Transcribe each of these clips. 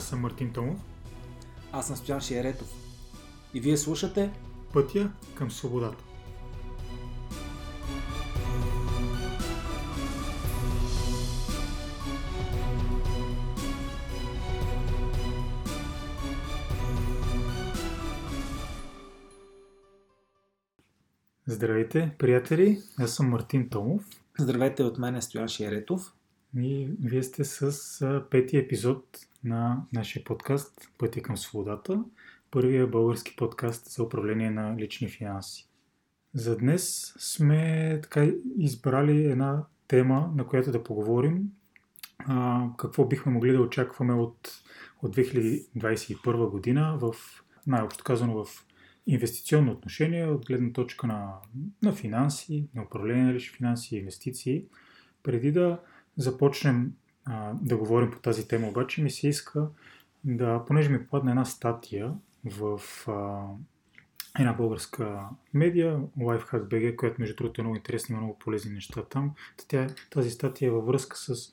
Аз съм Мартин Томов. Аз съм Стоян Шиеретов. И вие слушате Пътя към свободата. Здравейте, приятели! Аз съм Мартин Томов. Здравейте от мен е Стоян Шиеретов. И вие сте с пети епизод на нашия подкаст Пътя към свободата, първия български подкаст за управление на лични финанси. За днес сме така избрали една тема, на която да поговорим. А, какво бихме могли да очакваме от, от 2021 година в, най-общо казано, в инвестиционно отношение, от гледна точка на, на финанси, на управление на лични финанси и инвестиции. Преди да започнем а, да говорим по тази тема, обаче ми се иска да, понеже ми попадна една статия в а, една българска медия, Lifehack.bg, която между другото е много интересна, има много полезни неща там. Тя, тази статия е във връзка с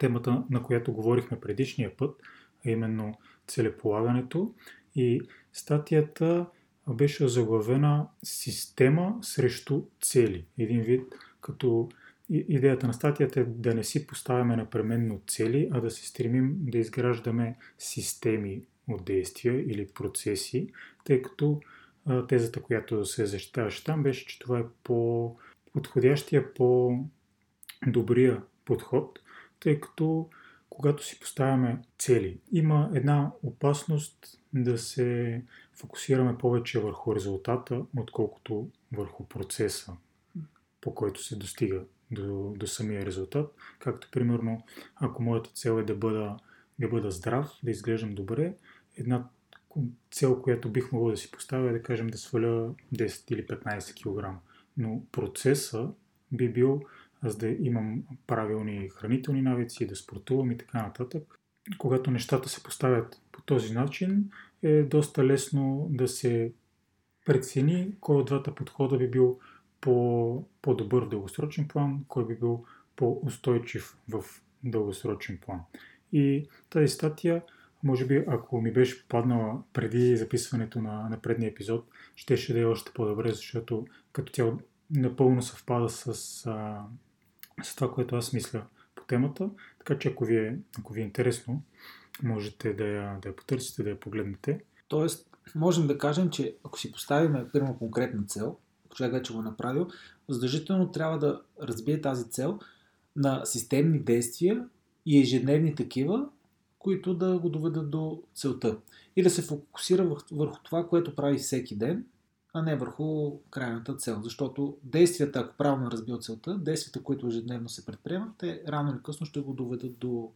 темата, на която говорихме предишния път, а именно целеполагането. И статията беше заглавена Система срещу цели. Един вид като Идеята на статията е да не си поставяме непременно цели, а да се стремим да изграждаме системи от действия или процеси, тъй като тезата, която се защитаваше там, беше, че това е по-подходящия, по-добрия подход, тъй като когато си поставяме цели, има една опасност да се фокусираме повече върху резултата, отколкото върху процеса, по който се достига до, до самия резултат. Както примерно, ако моята цел е да бъда, да бъда здрав, да изглеждам добре, една цел, която бих могъл да си поставя е да кажем да сваля 10 или 15 кг. Но процеса би бил аз да имам правилни хранителни навици, да спортувам и така нататък. Когато нещата се поставят по този начин, е доста лесно да се прецени кой от двата подхода би бил по, по-добър в дългосрочен план, кой би бил по-устойчив в дългосрочен план. И тази статия, може би, ако ми беше попаднала преди записването на, на предния епизод, щеше да е още по-добре, защото като тя напълно съвпада с, а, с това, което аз мисля по темата. Така че ако ви е, ако ви е интересно, можете да я, да я потърсите, да я погледнете. Тоест, можем да кажем, че ако си поставим първо конкретна цел, човек вече го е направил, задължително трябва да разбие тази цел на системни действия и ежедневни такива, които да го доведат до целта. И да се фокусира върху това, което прави всеки ден, а не върху крайната цел. Защото действията, ако правилно разбил целта, действията, които ежедневно се предприемат, те рано или късно ще го доведат до,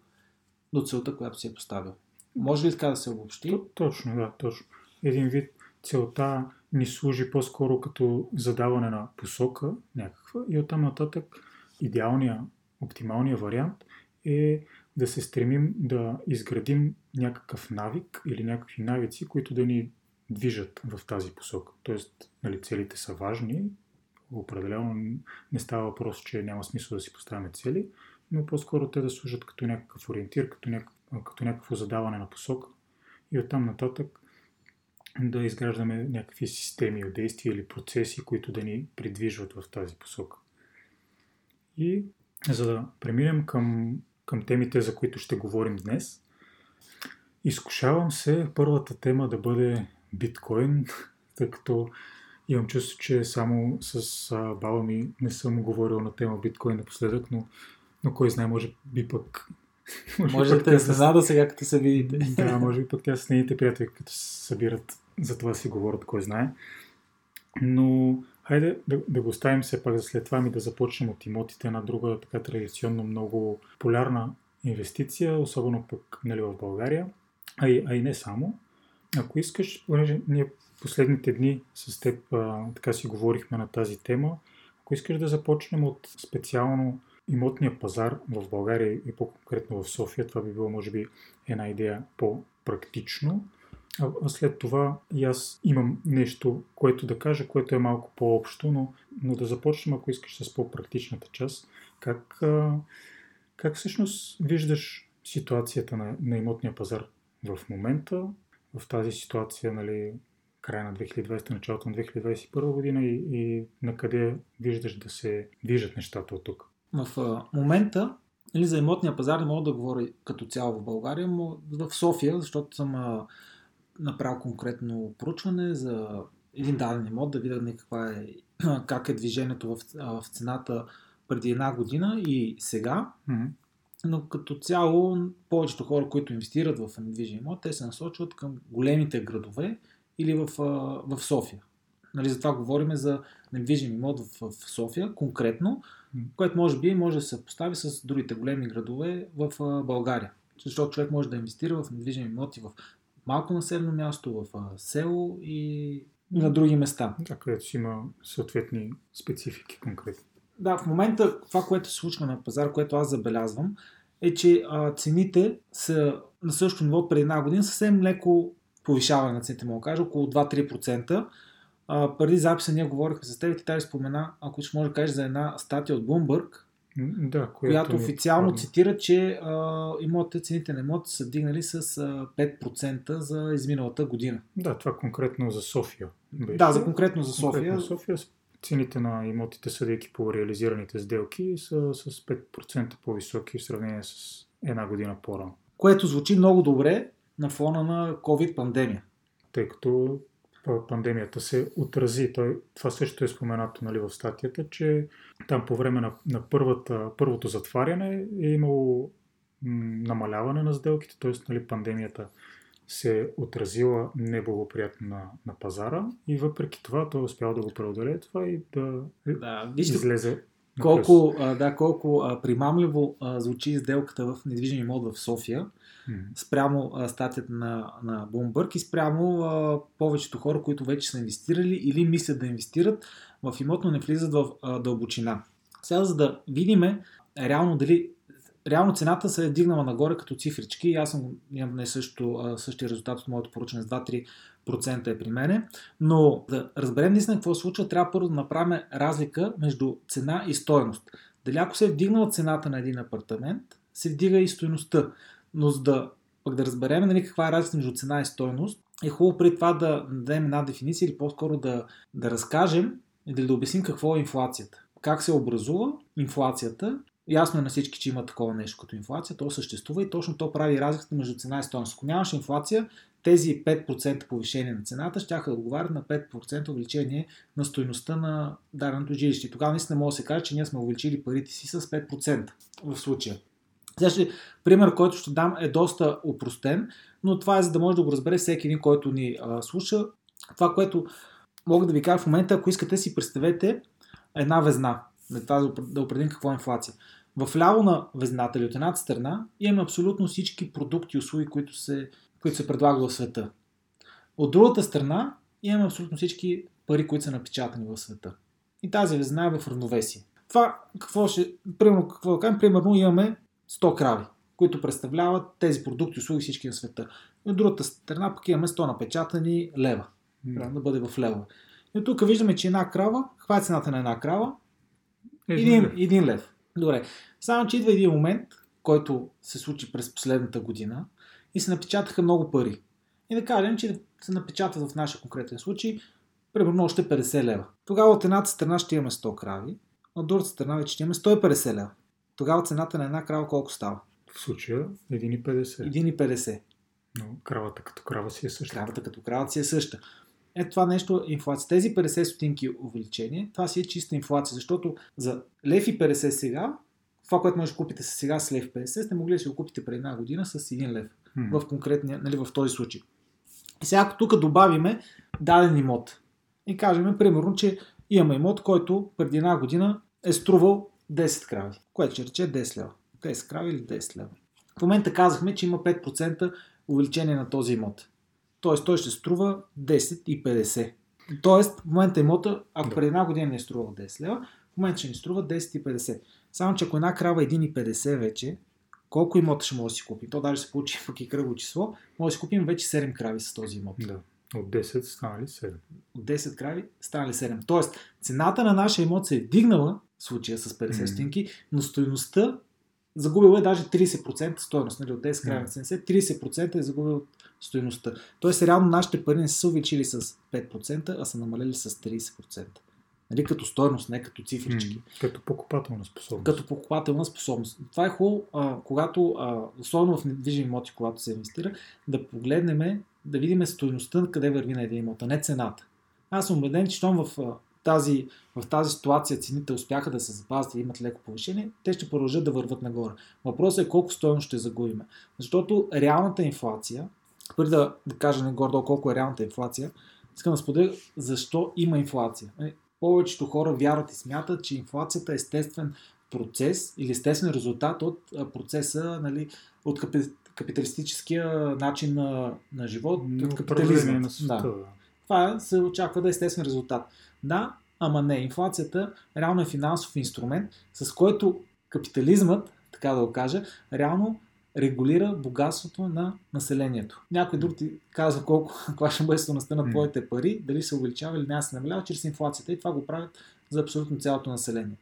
до целта, която си е поставил. Може ли така да се обобщи? Точно, да, точно. Един вид целта ни служи по-скоро като задаване на посока някаква. И оттам нататък идеалния, оптималния вариант е да се стремим да изградим някакъв навик или някакви навици, които да ни движат в тази посока. Тоест, нали, целите са важни, определено не става въпрос, че няма смисъл да си поставяме цели, но по-скоро те да служат като някакъв ориентир, като, някакъв, като някакво задаване на посока. И оттам нататък да изграждаме някакви системи от действия или процеси, които да ни придвижват в тази посока. И за да преминем към, към темите, за които ще говорим днес, изкушавам се първата тема да бъде биткоин, тъй като имам чувство, че само с а, баба ми не съм говорил на тема биткоин напоследък, но, но кой знае, може би пък може да те се сега, като се видите. Да, може би тя с нейните приятели, като се събират за това си говорят, кой знае. Но хайде да, да го оставим все пак за след това ми да започнем от имотите на друга така традиционно много популярна инвестиция, особено пък нали, в България, а и, а и не само. Ако искаш, понеже ние последните дни с теб а, така си говорихме на тази тема, ако искаш да започнем от специално имотния пазар в България и по-конкретно в София, това би било може би една идея по-практично. А след това и аз имам нещо, което да кажа, което е малко по-общо, но, но да започнем, ако искаш, с по-практичната част. Как, как всъщност виждаш ситуацията на, на имотния пазар в момента. В тази ситуация, нали, края на 2020, началото на 2021 година и, и на къде виждаш да се движат нещата от тук? В а, момента или нали, за имотния пазар не мога да говоря като цяло в България, но в София, защото съм а, направил конкретно проучване за един даден имот, да видя каква е, как е движението в, в цената преди една година и сега. Mm-hmm. Но като цяло, повечето хора, които инвестират в недвижим имот, те се насочват към големите градове или в, в София. Нали, затова говорим за недвижим имот в, в София конкретно, което може би може да се постави с другите големи градове в България. Защото човек може да инвестира в недвижими имоти в малко населено място, в село и на други места. Да, където си има съответни специфики конкретни. Да, в момента това, което се случва на пазар, което аз забелязвам, е, че а, цените са на същото ниво преди една година, съвсем леко повишаване на цените, мога да кажа, около 2-3%. А, преди записа ние говорихме с теб и ти спомена, ако ще може да кажеш за една статия от Bloomberg, да, която, която официално е цитира, че а, имотите, цените на имоти са дигнали с а, 5% за изминалата година. Да, това конкретно за София. Беше. Да, за конкретно за София. Конкретно София цените на имотите, съдейки по реализираните сделки, са с 5% по-високи в сравнение с една година по-рано. Което звучи много добре на фона на COVID-пандемия. Тъй като пандемията се отрази. Той, това също е споменато нали, в статията, че там по време на, на първата, първото затваряне е имало намаляване на сделките, т.е. Нали, пандемията се отразила неблагоприятно на, на пазара и въпреки това той е успял да го преодолее това и да, да вижте, излезе колко, а, да, колко а, примамливо а, звучи сделката в недвижим имот в София спрямо а, статията на, на Bloomberg и спрямо а, повечето хора, които вече са инвестирали или мислят да инвестират в имот, но не влизат в а, дълбочина. Сега, за да видим реално дали реално цената се е дигнала нагоре като цифрички. Аз съм, имам не също, същия резултат от моето поручване с 2-3% е при мене. Но да разберем наистина какво се случва, трябва първо да направим разлика между цена и стоеност. Дали ако се е вдигнала цената на един апартамент, се вдига и стоеността. Но за да, пък да разберем нали, каква е разлика между цена и стоеност, е хубаво преди това да дадем една дефиниция или по-скоро да, да разкажем или да обясним какво е инфлацията. Как се образува инфлацията Ясно е на всички, че има такова нещо като инфлация, то съществува и точно то прави разликата между цена и стоеност. Ако нямаше инфлация, тези 5% повишение на цената ще да отговарят на 5% увеличение на стоеността на даденото жилище. Тогава наистина може да се каже, че ние сме увеличили парите си с 5% в случая. Сега пример, който ще дам е доста упростен, но това е за да може да го разбере всеки един, който ни а, слуша. Това, което мога да ви кажа в момента, ако искате си представете една везна, това да определим какво е инфлация. В ляво на везната или от едната страна имаме абсолютно всички продукти и услуги, които се, които се предлагат в света. От другата страна имаме абсолютно всички пари, които са напечатани в света. И тази везна е в равновесие. Това, какво ще, примерно, какво да кажем, примерно имаме 100 крави, които представляват тези продукти и услуги всички на света. И от другата страна пък имаме 100 напечатани лева. Трябва да бъде в лева. И тук виждаме, че една крава, каква е цената на една крава? Един, един лев. Добре. Само, че идва един момент, който се случи през последната година и се напечатаха много пари. И да кажем, че се напечатат в нашия конкретен случай примерно още 50 лева. Тогава от едната страна ще имаме 100 крави, от другата страна вече ще имаме 150 лева. Тогава цената на една крава колко става? В случая 1,50. 1,50. Но кравата като крава си е съща. Кравата като крава си е съща. Ето това нещо е инфлация. Тези 50 стотинки увеличение, това си е чиста инфлация, защото за лев и 50 сега, това, което може да купите сега с лев 50, сте могли да си го купите преди една година с 1 лев. Hmm. В конкретния, нали, в този случай. И сега, ако тук добавиме даден имот и кажем, примерно, че имаме имот, който преди една година е струвал 10 крави, което ще рече 10 лева. 10 крави или 10 лева. В момента казахме, че има 5% увеличение на този имот. Тоест той ще струва 10,50. Тоест в момента имота, ако да. преди една година не е струва 10 лева, в момента ще ни струва 10,50. Само, че ако една крава е 1,50 вече, колко имота ще може да си купим? То даже се получи пък и кръгло число. Може да си купим вече 7 крави с този имот. Да. От 10 станали 7. От 10 крави станали 7. Тоест, цената на нашия имот се е вдигнала в случая с 50 mm. стотинки, но стоеността загубил е даже 30% стоеност, нали, от 10 края на 70, 30% е загубил стоеността. Тоест, реално нашите пари не са увеличили с 5%, а са намалели с 30%. Нали, като стойност, не като цифрички. М, Като покупателна способност. Като покупателна способност. Това е хубаво, а, когато, а, особено в недвижими имоти, когато се инвестира, да погледнем, да видим стоеността къде върви на един имот, а не цената. Аз съм убеден, че щом в, тази, в тази ситуация цените успяха да се запазят и имат леко повишение, те ще продължат да върват нагоре. Въпросът е колко стоеност ще загубим. Защото реалната инфлация, преди да, да кажа не гордо колко е реалната инфлация, искам да споделя защо има инфлация. Е, Повечето хора вярват и смятат, че инфлацията е естествен процес или естествен резултат от процеса, нали, от капи- капиталистическия начин на, на живот, Но от капитализма. Да. Това се очаква да е естествен резултат. Да, ама не. Инфлацията реално е финансов инструмент, с който капитализмът, така да го кажа, реално регулира богатството на населението. Някой друг ти казва колко, каква ще бъде стойността на твоите пари, дали се увеличава или няма се намалява чрез инфлацията. И това го правят за абсолютно цялото население.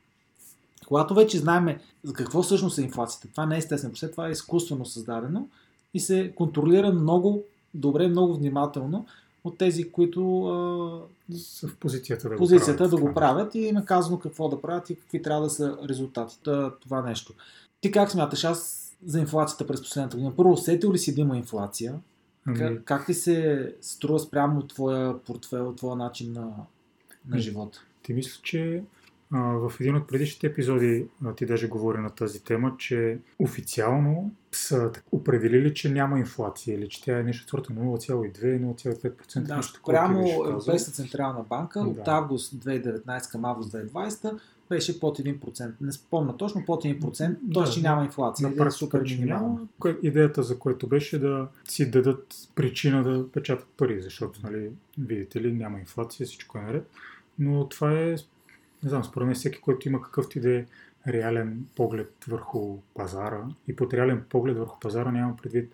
Когато вече знаем за какво всъщност е инфлацията, това не е естествено процес, това е изкуствено създадено и се контролира много добре, много внимателно от тези, които а, Са в позицията да позицията го правят. да го правят и им е казано какво да правят и какви трябва да са резултатите това нещо. Ти как смяташ аз за инфлацията през последната година? Първо, усетил ли си да има инфлация? Ами, Как, как ти се струва спрямо твоя портфел, твоя начин на, на живота? Ти мисля, че в един от предишните епизоди ти даже говори на тази тема, че официално са определили, че няма инфлация или че тя е нещо сорта 0,2-0,5%. Да, нещо прямо. Европейската централна банка Да. от август 2019 към август 2020 беше под 1%. Не спомня точно под 1%, т.е. Да, че няма инфлация. Практика, супер че няма. Идеята за което беше да си дадат причина да печатат пари, защото, нали, видите ли, няма инфлация, всичко е наред. Но това е, не знам, според мен всеки, който има какъвто и да е реален поглед върху пазара и под реален поглед върху пазара нямам предвид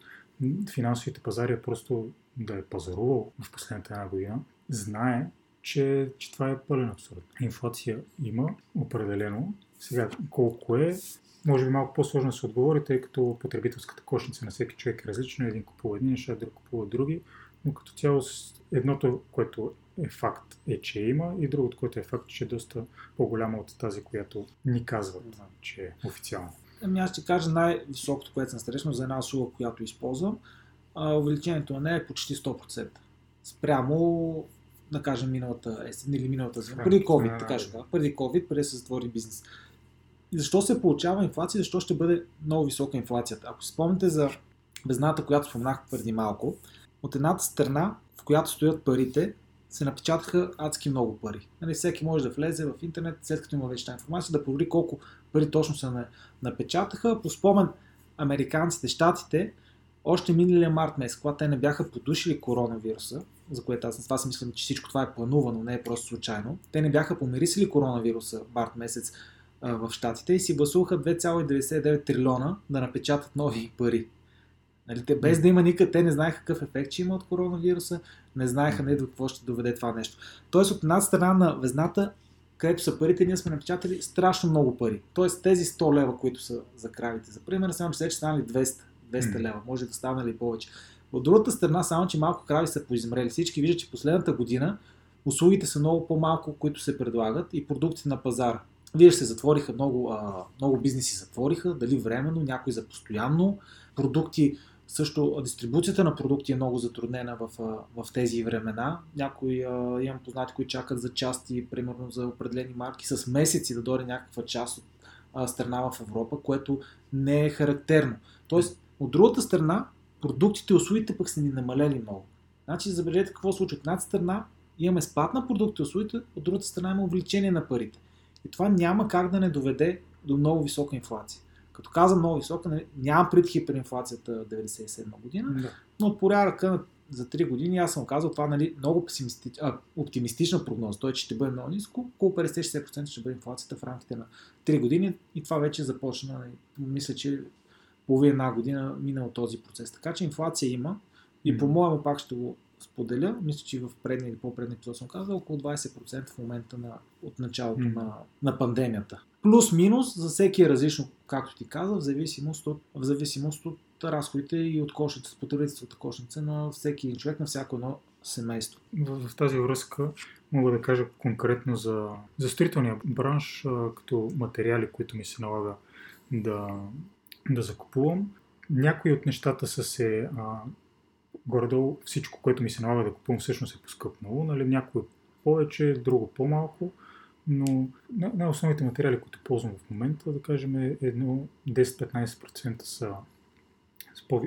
финансовите пазари, а просто да е пазарувал в последната една година, знае, че, че това е пълен абсурд. Инфлация има, определено. Сега, колко е, може би малко по-сложно да се отговори, тъй като потребителската кошница на всеки човек е различна. Един купува едни неща, друг купува други. Но като цяло едното, което е факт, е, че има и другото, което е факт, че е доста по-голяма от тази, която ни казват, че е официално. Ами аз ще кажа най-високото, което съм срещнал за една услуга, която използвам. А, увеличението на нея е почти 100%. Спрямо, да кажем, миналата есен или миналата зима. Преди COVID, така ще кажа. Преди COVID, преди да се затвори бизнес. И защо се получава инфлация? Защо ще бъде много висока инфлацията? Ако си спомните за бездната, която споменах преди малко, от едната страна, в която стоят парите, се напечатаха адски много пари. Нали, всеки може да влезе в интернет, след като има вече тази информация, да провери колко пари точно се на- напечатаха. По спомен, американците, щатите, още миналия март месец, когато те не бяха подушили коронавируса, за което аз това си мислям, че всичко това е планувано, не е просто случайно, те не бяха помирисили коронавируса март месец а, в щатите и си гласуваха 2,99 трилиона да напечатат нови пари. Нали, те, без да има никъде, те не знаеха какъв ефект ще има от коронавируса, не знаеха не до какво ще доведе това нещо. Тоест от една страна на везната, където са парите, ние сме напечатали страшно много пари. Тоест тези 100 лева, които са за кравите, за пример, само че вече станали 200, 200 М. лева, може да станали и повече. От другата страна, само че малко крави са поизмрели. Всички виждат, че последната година услугите са много по-малко, които се предлагат и продуктите на пазара. Вие се затвориха много, а, много бизнеси затвориха, дали временно, някои за постоянно. Продукти, също дистрибуцията на продукти е много затруднена в, в тези времена. Някои а, имам познати, които чакат за части, примерно за определени марки, с месеци да дойде някаква част от а, страна в Европа, което не е характерно. Тоест, от другата страна, продуктите и услугите пък са ни намалели много. Значи, забележете какво случва. От едната страна имаме спад на продуктите и услугите, от другата страна има увеличение на парите. И това няма как да не доведе до много висока инфлация. Като казвам много висока, нали, нямам пред хиперинфлацията 97 година, Да. но от порядъка за 3 години аз съм казал това нали, много песимистич, а, оптимистична прогноза. Той, ще бъде много ниско, около 50-60% ще бъде инфлацията в рамките на 3 години и това вече започна, нали, мисля, че половина една година минал този процес. Така че инфлация има и по-моему пак ще го споделя, мисля, че и в предния или по-предния епизод съм казал, около 20% в момента на, от началото mm. на, на пандемията. Плюс-минус за всеки е различно, както ти каза, в зависимост от, в зависимост от разходите и от кошница, потребителствата кошница на всеки човек, на всяко едно семейство. В, в тази връзка мога да кажа конкретно за, за строителния бранш, а, като материали, които ми се налага да, да закупувам. Някои от нещата са се а, горе-долу всичко, което ми се налага да купувам, всъщност е поскъпнало. Нали? Някой повече, друго по-малко. Но най-основните материали, които ползвам в момента, да кажем, е едно 10-15% са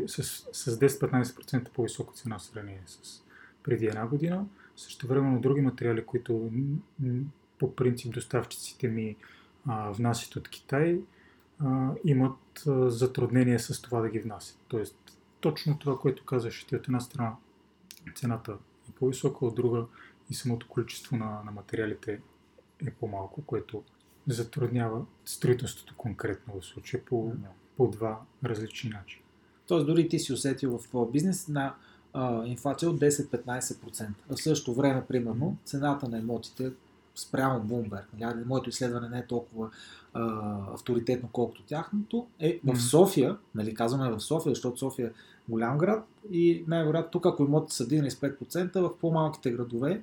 с, с, с 10-15% по-висока цена в сравнение с преди една година. Също времено други материали, които по принцип доставчиците ми а, внасят от Китай, а, имат а, затруднения с това да ги внасят. Тоест, точно това, което казваш ти от една страна, цената е по-висока, от друга и самото количество на, на материалите е по-малко, което затруднява строителството конкретно в случая по, по два различни начина. Тоест дори ти си усетил в бизнес на а, инфлация от 10-15%. В същото време, примерно, цената на емотите спрямо Bloomberg, нали, моето изследване не е толкова а, авторитетно, колкото тяхното, е в София, нали, казваме в София, защото София е голям град и най-вероятно тук, ако имотите са дигнали с 5%, в по-малките градове,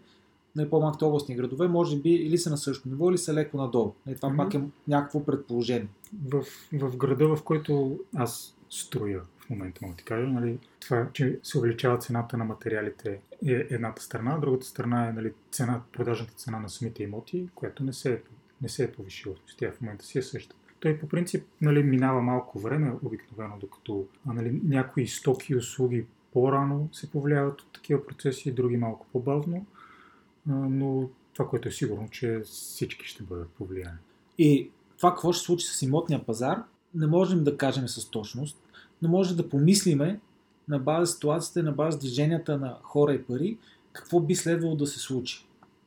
на по-малките областни градове, може би или са на същото ниво, или са леко надолу. И това mm-hmm. пак е някакво предположение. В, в града, в който аз строя момента, мога ти кажа, нали, това, че се увеличава цената на материалите е едната страна, другата страна е нали, цена, продажната цена на самите имоти, която не се е, не се е повишила. Тя в момента си е същата. Той по принцип нали, минава малко време, обикновено, докато нали, някои стоки и услуги по-рано се повлияват от такива процеси, други малко по-бавно, но това, което е сигурно, че всички ще бъдат повлияни. И това какво ще случи с имотния пазар, не можем да кажем с точност, но може да помислиме на база ситуацията, на база движенията на хора и пари, какво би следвало да се случи.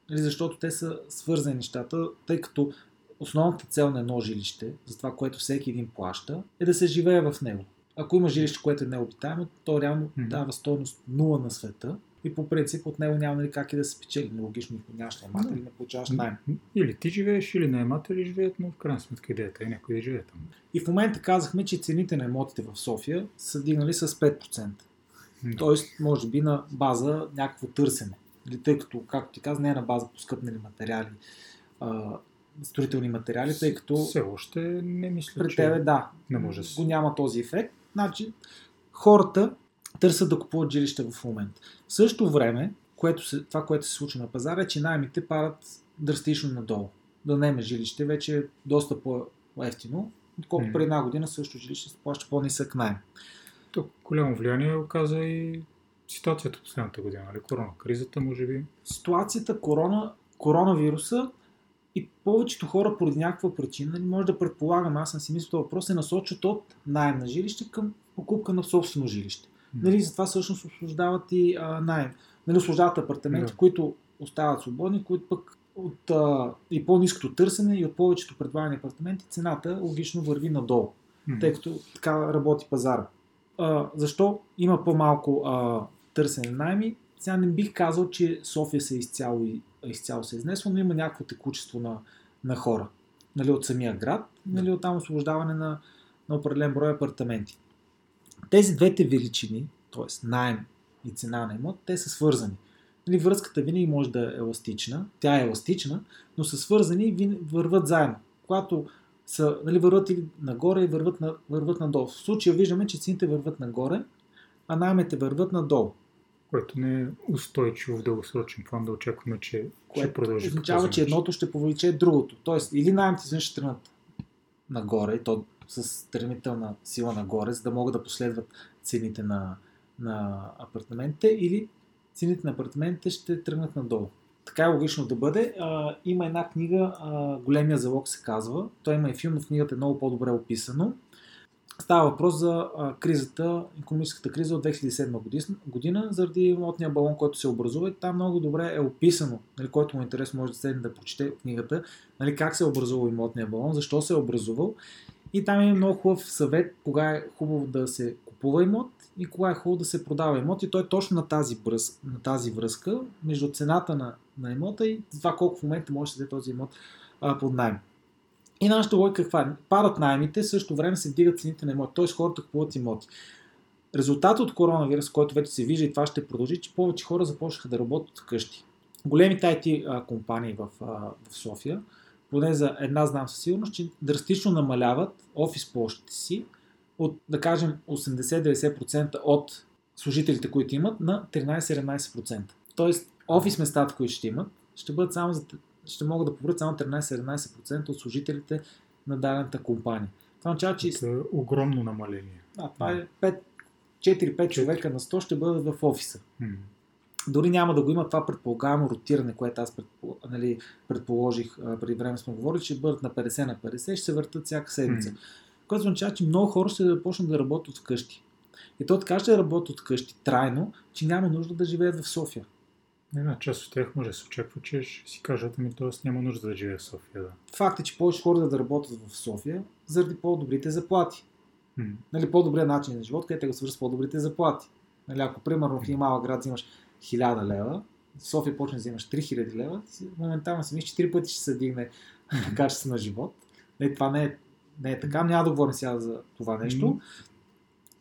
Нали, защото те са свързани нещата, тъй като основната цел на едно жилище, за това, което всеки един плаща, е да се живее в него. Ако има жилище, което е необитаемо, то реално дава стойност нула на света и по принцип от него няма нали, как и да се печели. Логично, нямаш наемател или не получаваш найем. Или ти живееш, или наематели живеят, но в крайна сметка идеята е някой да живее там. И в момента казахме, че цените на имотите в София са дигнали с 5%. Да. Тоест, може би на база някакво търсене. Или тъй като, както ти каза, не е на база поскъпнали материали, а, строителни материали, тъй като... Все още не мисля, при тебе, да, не може го няма този ефект. Значи, хората търсят да купуват жилища в момента. В същото време, което се, това, което се случва на пазара е, че наймите падат драстично надолу. Да найме жилище вече е доста по-ефтино, отколкото mm. преди една година също жилище се плаща по-нисък найем. Тук голямо влияние оказа и ситуацията последната година, нали? Корона кризата, може би. Ситуацията, корона, коронавируса и повечето хора поради някаква причина, не нали, може да предполагам, аз съм си мислил, въпрос се насочат от найем на жилище към покупка на собствено жилище. Нали, затова всъщност освобождават и а, найем. Нали, освобождават апартаменти, да. които остават свободни, които пък от а, и по-низкото търсене и от повечето предлагани апартаменти цената логично върви надолу, mm-hmm. тъй като така работи пазара. А, защо има по-малко а, търсене на найми? Сега не бих казал, че София се е изцяло, изцяло се е изнесла, но има някакво текучество на, на хора. Нали, от самия град, нали, от там освобождаване на, на определен брой апартаменти. Тези двете величини, т.е. найем и цена на имот, те са свързани. Нали, връзката винаги може да е еластична, тя е еластична, но са свързани и върват заедно. Когато са, нали, върват и нагоре и върват, на, върват надолу. В случая виждаме, че цените върват нагоре, а наймете върват надолу. Което не е устойчиво в дългосрочен план да очакваме, че Което ще продължи. означава, че едното ще повлече другото. Тоест, или наймите ще тръгнат нагоре, то с стремителна сила нагоре, за да могат да последват цените на, на апартаментите или цените на апартаментите ще тръгнат надолу. Така е логично да бъде. А, има една книга, а, Големия залог се казва. Той има и филм, в книгата е много по-добре описано. Става въпрос за а, кризата, економическата криза от 2007 година, година заради имотния балон, който се образува. И там много добре е описано, нали, който му е интересно може да седне да прочете книгата, нали, как се е образувал имотния балон, защо се е образувал и там е много хубав съвет, кога е хубаво да се купува имот и кога е хубаво да се продава имот. И той е точно на тази, бръз, на тази връзка между цената на, на имота и това колко в момента може да се даде този имот а, под найем. И нашата логика каква е? Падат найемите, също време се вдигат цените на имоти, т.е. хората купуват имоти. Резултатът от коронавирус, който вече се вижда и това ще продължи, че повече хора започнаха да работят вкъщи. Големите IT компании в, в София, поне за една знам със сигурност, че драстично намаляват офис площите си от, да кажем, 80-90% от служителите, които имат, на 13-17%. Тоест, офис местата, които ще имат, ще бъдат само за, ще могат да поборят само 13-17% от служителите на дадената компания. Това означава, че... Това е огромно намаление. Да, това е 5, 4-5 човека на 100 ще бъдат в офиса. М. Дори няма да го има това предполагаемо ротиране, което аз предпо, нали, предположих а, преди време сме говорили, че бъдат на 50 на 50, ще се въртат всяка седмица. М. Което означава, че много хора ще започнат да работят вкъщи. И то така ще работят вкъщи трайно, че няма нужда да живеят в София. Една част от тях може да се очаква, че ще си кажат, ами т.е. няма нужда да живее в София. Да. Факт е, че повече хора да работят в София заради по-добрите заплати. М. Нали, по-добрият начин на живот, където го свършат с по-добрите заплати. Нали, ако примерно в един малък град взимаш 1000 лева, София почне да взимаш 3000 лева, моментално си мислиш, 4 пъти ще се дигне качество на живот. Нали, това не е, не е така, няма да говорим сега за това нещо.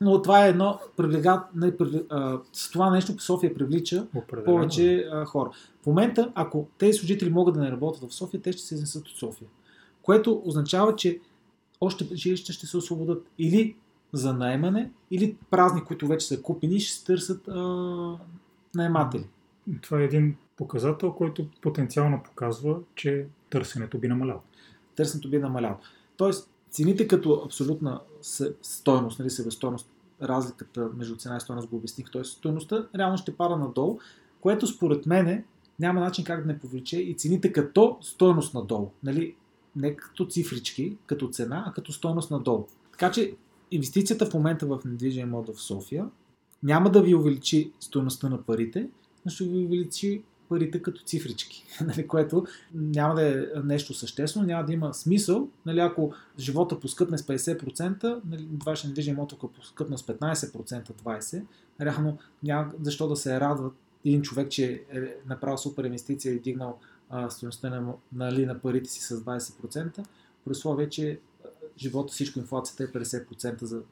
Но това е едно привлега, не, привле- а, с това нещо София привлича Определено. повече а, хора. В момента, ако тези служители могат да не работят в София, те ще се изнесат от София. Което означава, че още жилища ще се освободят или за найемане, или празни, които вече са купени, ще се търсят а, наематели. Това е един показател, който потенциално показва, че търсенето би намаляло. Търсенето би намаляло. Тоест, цените като абсолютна стойност, нали, себестойност, разликата между цена и стойност го обясних, т.е. стойността реално ще пада надолу, което според мене няма начин как да не повлече и цените като стойност надолу. Нали? Не като цифрички, като цена, а като стойност надолу. Така че инвестицията в момента в недвижим имот в София няма да ви увеличи стойността на парите, но ще ви увеличи парите като цифрички, нали, което няма да е нещо съществено, няма да има смисъл. Нали, ако живота поскъпне с 50%, нали, вашия недвижим имот, ако поскъпне с 15%, 20%, реално няма защо да се радва един човек, че е направил супер инвестиция и дигнал стоеността на, нали, на парите си с 20%, при условие, че живота, всичко инфлацията е 50% за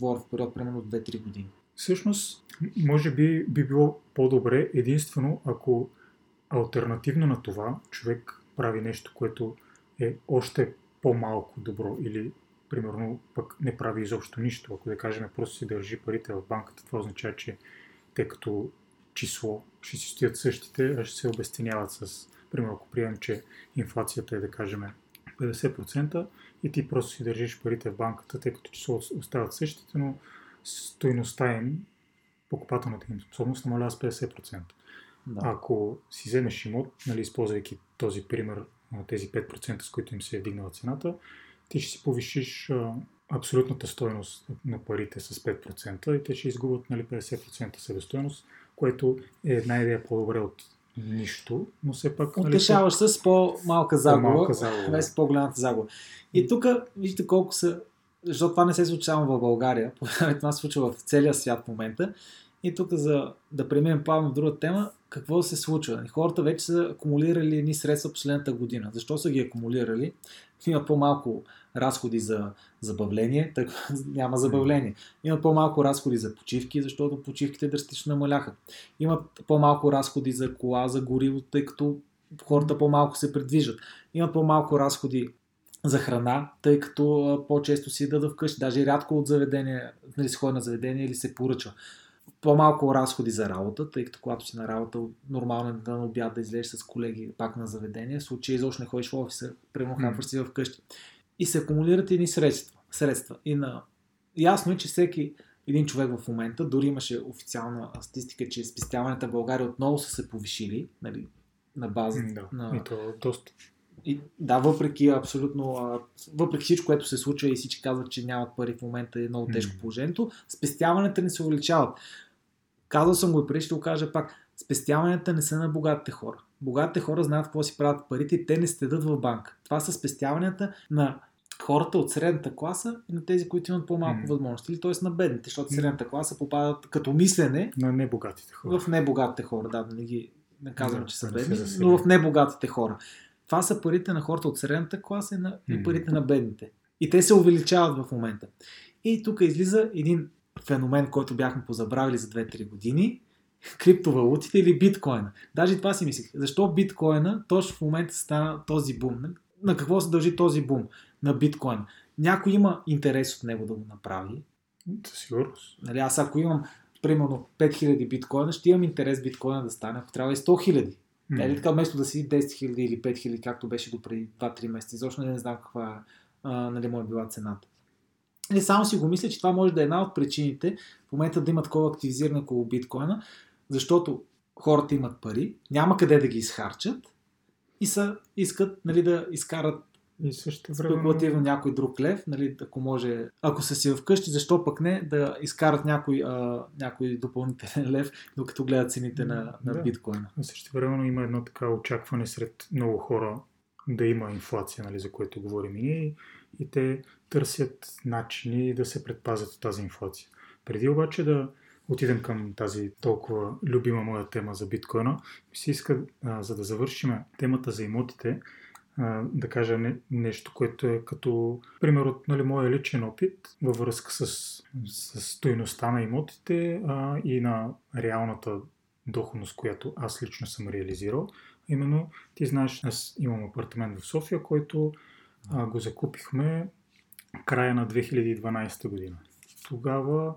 говоря в период примерно от 2-3 години. Всъщност, може би би било по-добре единствено, ако альтернативно на това човек прави нещо, което е още по-малко добро или примерно пък не прави изобщо нищо. Ако да кажем просто си държи парите в банката, това означава, че те като число ще си стоят същите, а ще се обесценяват с, примерно ако приемем, че инфлацията е да кажем 50% и ти просто си държиш парите в банката, тъй като число остават същите, но стойността им, покупателната им способност намалява с 50%. Да. Ако си вземеш имот, нали, използвайки този пример, тези 5%, с които им се е вдигнала цената, ти ще си повишиш а, абсолютната стойност на парите с 5% и те ще изгубят нали, 50% себестойност, което е една идея по-добре от нищо, но все пак... нали, Утешаваш с по-малка загуба, По-малка загуба. без по-голямата загуба. И тук вижте колко са, защото това не се случва само в България, това се случва в целия свят в момента. И тук за да преминем плавно в друга тема, какво се случва? Хората вече са акумулирали едни средства последната година. Защо са ги акумулирали? Имат по-малко разходи за забавление, тъй няма забавление. Имат по-малко разходи за почивки, защото почивките драстично намаляха. Имат по-малко разходи за кола, за гориво, тъй като хората по-малко се предвижат. Имат по-малко разходи за храна, тъй като по-често си ядат вкъщи. Даже рядко от заведение, нали, се ходи на заведение или се поръчва. По-малко разходи за работа, тъй като когато си на работа, нормално е да на обяд да излезеш с колеги пак на заведение. В случай изобщо не ходиш в офиса, М. хапваш си вкъщи. И се акумулират едни средства. средства. И на... Ясно е, че всеки един човек в момента, дори имаше официална статистика, че спестяванията в България отново са се повишили, нали, на база Да, на... и то доста. И, да, въпреки абсолютно, а, въпреки всичко, което се случва и всички казват, че нямат пари в момента е много тежко положението, спестяванията не се увеличават. Казал съм го и преди, ще го кажа пак. Спестяванията не са на богатите хора. Богатите хора знаят какво си правят парите и те не стедат в банка. Това са спестяванията на хората от средната класа и на тези, които имат по-малко М. възможности. Или т.е. на бедните, защото средната класа попадат като мислене На небогатите хора. в небогатите хора. Да, да не ги не казвам, Да, че са бедни, но в небогатите хора. Това са парите на хората от средната класа и, на, и парите на бедните. И те се увеличават в момента. И тук излиза един феномен, който бяхме позабравили за 2-3 години. Криптовалутите или биткоина. Даже това си мислих. Защо биткоина точно в момента стана този бум? На какво се дължи този бум на биткоина? Някой има интерес от него да го направи. Със сигурност. Нали, аз ако имам примерно 5000 биткоина, ще имам интерес биткоина да стане, ако трябва и 100 000. М. Нали така, вместо да си 10 000 или 5 000, както беше до преди 2-3 месеца, изобщо не знам каква а, нали, му е била цената. И само си го мисля, че това може да е една от причините в момента да има такова активизиране около биткоина, защото хората имат пари, няма къде да ги изхарчат и са, искат нали, да изкарат И също време. спекулативно някой друг лев, нали, ако може, ако са си вкъщи, защо пък не да изкарат някой, а, някой допълнителен лев, докато гледат цените на, на Да. биткоина. Също време има едно така очакване сред много хора да има инфлация, нали, за което говорим и ние, и те търсят начини да се предпазят от тази инфлация. Преди обаче да отидем към тази толкова любима моя тема за биткоина, ми се иска, а, за да завършим темата за имотите, да кажа не, нещо, което е като пример от нали, моя личен опит във връзка с, с стоеността на имотите а, и на реалната доходност, която аз лично съм реализирал. Именно, ти знаеш, аз имам апартамент в София, който а, го закупихме края на 2012 година. Тогава,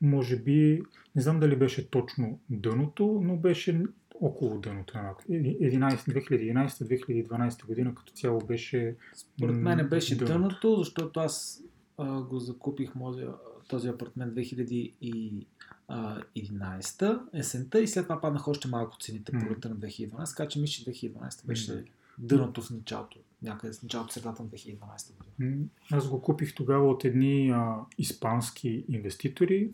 може би, не знам дали беше точно дъното, но беше около дъното. 11, 2011-2012 година като цяло беше... Според мен беше дъното. дъното, защото аз а, го закупих може, този апартамент 2011 есента и след това паднах още малко цените пролета на 2012, така че мисля, че 2012 беше дъното в началото, някъде в началото средата на 2012 година. Аз го купих тогава от едни а, испански инвеститори,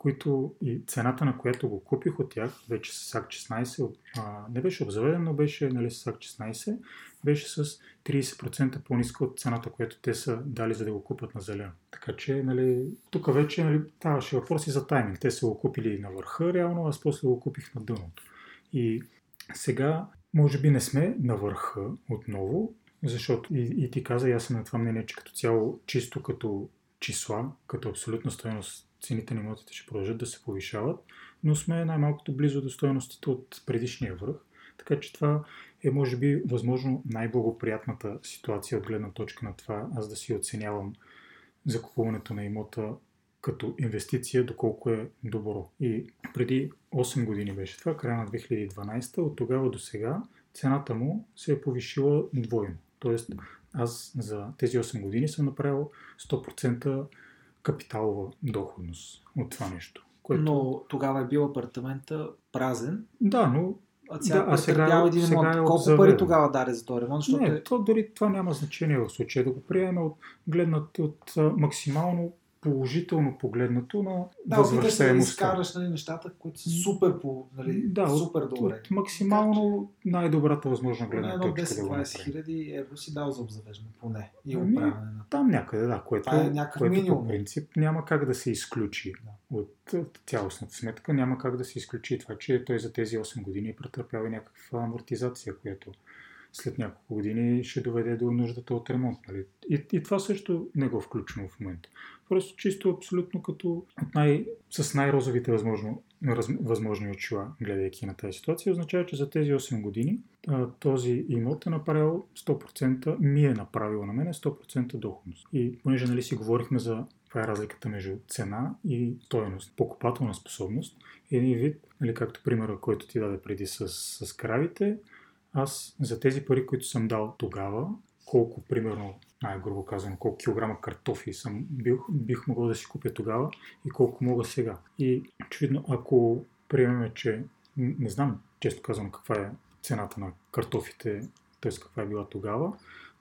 които и цената на която го купих от тях, вече с АК 16, от- а, не беше обзаведен, но беше нали, с АК 16, беше с 30% по-ниска от цената, която те са дали за да го купат на зелено. Така че, нали, тук вече нали, ставаше въпрос и за тайминг. Те са го купили на върха, реално, аз после го купих на дъното. И сега, може би не сме на върха отново, защото и, и ти каза, и аз съм на това мнение, че като цяло, чисто като числа, като абсолютна стоеност, цените на имотите ще продължат да се повишават, но сме най-малкото близо до стоеностите от предишния връх. Така че това е, може би, възможно най-благоприятната ситуация от гледна точка на това аз да си оценявам закупуването на имота като инвестиция, доколко е добро. И преди 8 години беше това, края на 2012, от тогава до сега цената му се е повишила двойно. Тоест, аз за тези 8 години съм направил 100% капиталова доходност от това нещо. Което... Но тогава е бил апартамента празен, Да, но а сега, Да, а сега един сега ремонт. е Колко обзаведен. пари тогава даде за този ремонт? Защото не, е... то дори това няма значение в случая. Да го приемем от, гледнат, от максимално положително погледнато на Да, се да възвръщаемостта. изкараш нали, нещата, които са супер, по, нали, Да, от- супер добре. От максимално най-добрата възможна гледна едно точка да го 10-20 направим. хиляди евро си дал за обзавеждане, поне. И Ами, на Там някъде, да, което, е което минимум. по принцип няма как да се изключи Да. от, от цялостната сметка. Няма как да се изключи това, че той за тези 8 години е претърпял и някаква амортизация, която след няколко години ще доведе до нуждата от ремонт. Нали? И, и това също не го включвам в момента. Просто чисто абсолютно като от най, с най-розовите възможно, раз, възможни очила, гледайки на тази ситуация, означава, че за тези 8 години а, този имот е направил 100%, ми е направил на мене 100% доходност. И понеже нали си говорихме за това е разликата между цена и стоеност, покупателна способност. Един вид, нали, както примера, който ти даде преди с, с кравите, аз за тези пари, които съм дал тогава, колко, примерно, най-грубо казано, колко килограма картофи съм бих, бих могъл да си купя тогава и колко мога сега. И очевидно, ако приемем, че не знам, често казвам, каква е цената на картофите, т.е. каква е била тогава,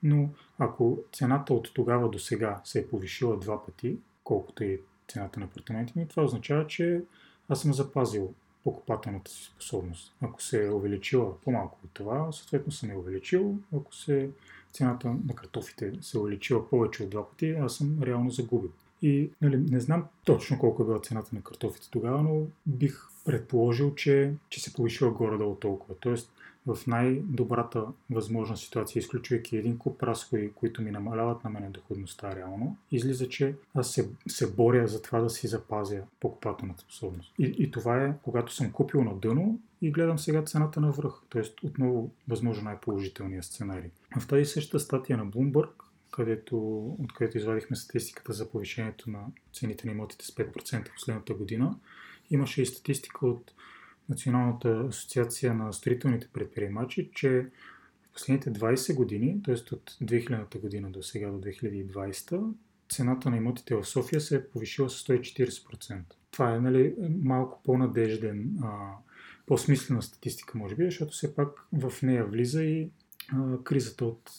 но ако цената от тогава до сега се е повишила два пъти, колкото и цената на апартаменти ми, това означава, че аз съм запазил покупателната си способност. Ако се е увеличила по-малко от това, съответно съм я увеличил. Ако се е цената на картофите се е увеличила повече от два пъти, аз съм реално загубил. И нали, не знам точно колко е била цената на картофите тогава, но бих предположил, че, че се повишила горе-долу толкова. Тоест, в най-добрата възможна ситуация, изключвайки един куп разходи, които ми намаляват на мене доходността реално, излиза, че аз се, се боря за това да си запазя покупателната способност. И, и това е, когато съм купил на дъно и гледам сега цената на връх. Тоест, отново, възможно най-положителният сценарий. В тази същата статия на Bloomberg, където, откъдето извадихме статистиката за повишението на цените на имотите с 5% последната година, имаше и статистика от Националната асоциация на строителните предприемачи, че в последните 20 години, т.е. от 2000 година до сега, до 2020, цената на имотите в София се е повишила с 140%. Това е нали, малко по-надежден, а, по-смислена статистика, може би, защото все пак в нея влиза и а, кризата от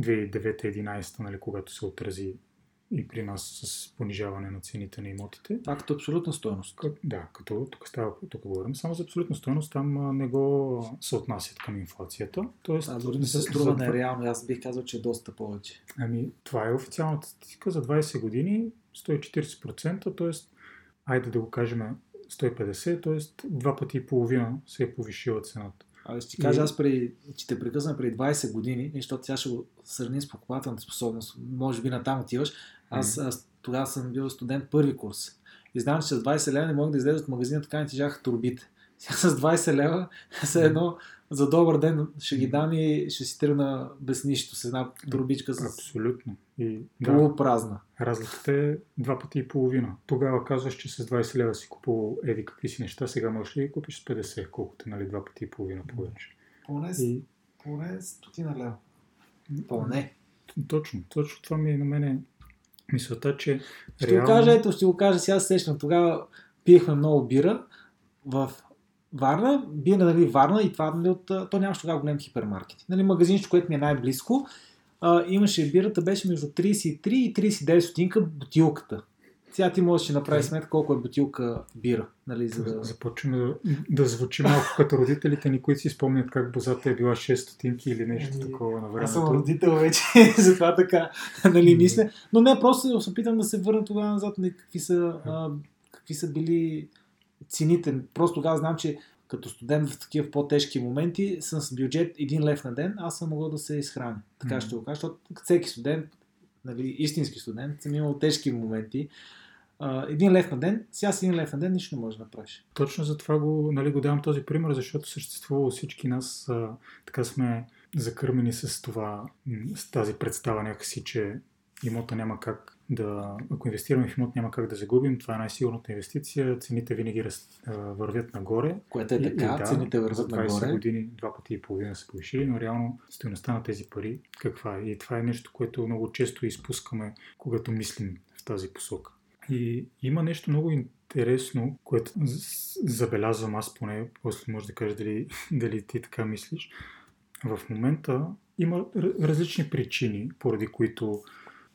2009-2011, нали, когато се отрази и при нас с понижаване на цените на имотите. Това като абсолютна стоеност. Да, като тук, става, тук говорим само за абсолютна стоеност, там не го се отнасят към инфлацията. Тоест, а дори не се струва за... нереално, аз бих казал, че е доста повече. Ами, това е официалната статистика за 20 години, 140%, т.е. айде да го кажем 150, т.е. два пъти и половина се е повишила цената. А ще ти кажа, аз при, че те прекъсна преди 20 години, защото тя ще го сравни с покупателната способност. Може би натам отиваш. Аз, аз тогава съм бил студент първи курс. И знам, че с 20 лева не мога да излезе от магазина, така не тежаха турбите. Сега с 20 лева се едно за добър ден ще ги дам и ще си тръгна без нищо, с една турбичка с... Абсолютно. И. Да, разликата е два пъти и половина. Тогава казваш, че с 20 лева си купувал еди какви си неща, сега можеш ли да купиш с 50, колкото нали, два пъти и половина повече. Поне, и... поне стотина лева. Поне. Точно, точно това ми е на мене мисълта, че Ще реално... го кажа, ето, ще го кажа, сега сещам. Тогава пиехме много бира в Варна, бие нали, Варна и това нали, от, то нямаше тогава голем хипермаркет. Нали, магазинчето, което ми е най-близко, а, имаше бирата, беше между 33 и 39 стотинка бутилката. Сега ти можеш да направи сметка колко е бутилка бира. Нали, за да... Започваме да, да звучи малко като родителите ни, които си спомнят как бозата е била 6 стотинки или нещо ами, такова на времето. Аз съм родител вече, затова така нали, мисля. Но не, просто се опитам да се върна тогава назад, нали, какви, са, а, какви са били цените. Просто тогава знам, че като студент в такива по-тежки моменти, с бюджет 1 лев на ден, аз съм могъл да се изхраня. Така mm. ще го кажа, защото всеки студент, нали, истински студент, съм имал тежки моменти. Uh, един лев на ден, сега с един лев на ден нищо не можеш да направиш. Точно за това го, нали, го давам този пример, защото съществува всички нас, а, така сме закърмени с това, с тази представа някакси, че имота няма как да, ако инвестираме в имот, няма как да загубим. Това е най-сигурната инвестиция. Цените винаги раз, вървят нагоре. Което е така, и, да, цените вървят за 20 нагоре. години два пъти и половина са повишили, но реално стоеността на тези пари каква е. И това е нещо, което много често изпускаме, когато мислим в тази посока. И има нещо много интересно, което забелязвам аз поне, после може да кажеш дали, дали ти така мислиш. В момента има различни причини, поради които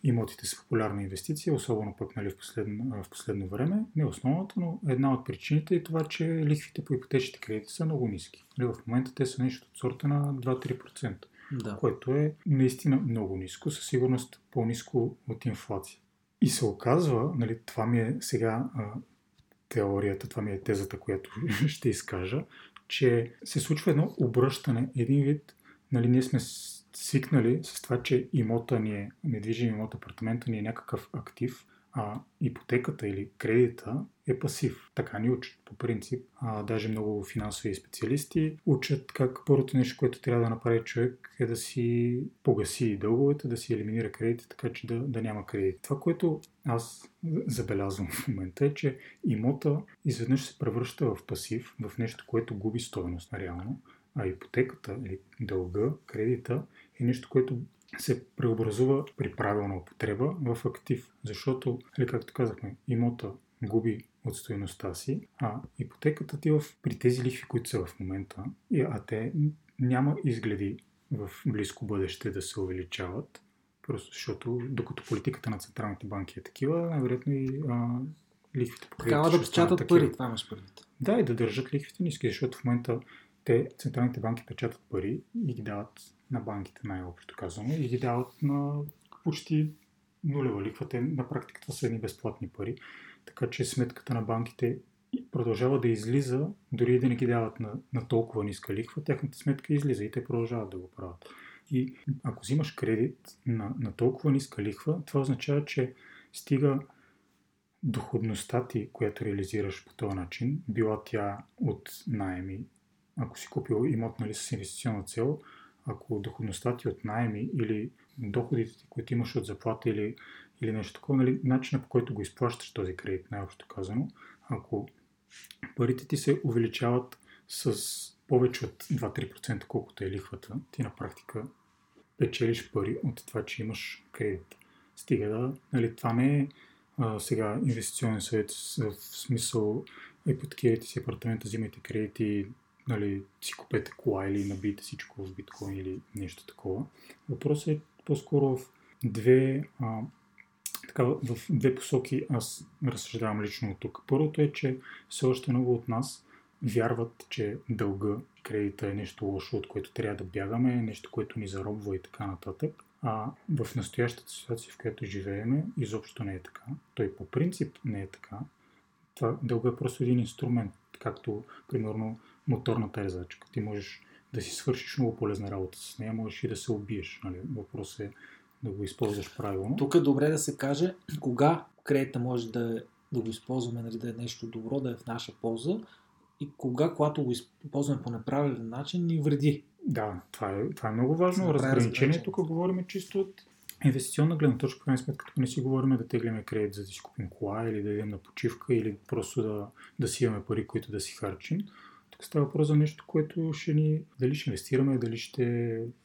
имотите са популярна инвестиция, особено пък нали, в, последно, в последно време. Не основната, но една от причините е това, че лихвите по ипотечните кредити са много ниски. Нали, в момента те са нещо от сорта на 2-3%, да. което е наистина много ниско, със сигурност по-ниско от инфлация. И се оказва, нали, това ми е сега а, теорията, това ми е тезата, която ще изкажа, че се случва едно обръщане, един вид, нали, ние сме свикнали с това, че имота ни е, недвижим имот, апартамента ни е някакъв актив, а ипотеката или кредита е пасив. Така ни учат по принцип. А, даже много финансови специалисти учат как първото нещо, което трябва да направи човек е да си погаси дълговете, да си елиминира кредити, така че да, да няма кредит. Това, което аз забелязвам в момента е, че имота изведнъж се превръща в пасив, в нещо, което губи стоеност реално, а ипотеката или дълга, кредита е нещо, което се преобразува при правилна употреба в актив. Защото, или нали, както казахме, имота губи от стоеността си, а ипотеката ти в, при тези лихви, които са в момента, а те няма изгледи в близко бъдеще да се увеличават, просто защото докато политиката на централните банки е такива, най-вероятно и а, лихвите по Такава да печатат пари, това имаш предвид. Да, и да държат лихвите ниски, защото в момента те, централните банки печатат пари и ги дават на банките, най-общо казано, и ги дават на почти нулева лихва. Те на практика това са едни безплатни пари. Така че сметката на банките продължава да излиза, дори да не ги дават на, на толкова ниска лихва, тяхната сметка излиза и те продължават да го правят. И ако взимаш кредит на, на толкова ниска лихва, това означава, че стига доходността ти, която реализираш по този начин, била тя от найеми, ако си купил имот нали, с инвестиционна цел, ако доходността ти от найеми или доходите ти, които имаш от заплата или, или нещо такова, нали, начинът по който го изплащаш този кредит, най-общо казано, ако парите ти се увеличават с повече от 2-3%, колкото е лихвата, ти на практика печелиш пари от това, че имаш кредит. Стига да, нали, това не е а, сега инвестиционен съвет в смисъл ипотекирайте си апартамента, взимайте кредити, нали, си купете кола или набийте всичко в биткоин или нещо такова. Въпросът е по-скоро в две, а, така, в две посоки аз разсъждавам лично от тук. Първото е, че все още много от нас вярват, че дълга, кредита е нещо лошо, от което трябва да бягаме, нещо, което ни заробва и така нататък. А в настоящата ситуация, в която живееме, изобщо не е така. Той по принцип не е така. Това дълга е просто един инструмент, както, примерно, моторната резачка. Ти можеш да си свършиш много полезна работа с нея, можеш и да се убиеш. Нали? Въпрос е да го използваш правилно. Тук е добре да се каже кога кредита може да, да го използваме, нали, да е нещо добро, да е в наша полза и кога, когато го използваме по неправилен начин, ни вреди. Да, това е, това е много важно. Разграничение тук говорим чисто от инвестиционна гледна точка, крайна сметка, тук не си говорим да теглиме кредит за да си купим кола или да идем на почивка или просто да, да си имаме пари, които да си харчим. Става въпрос за нещо, което ще ни, дали ще инвестираме, дали ще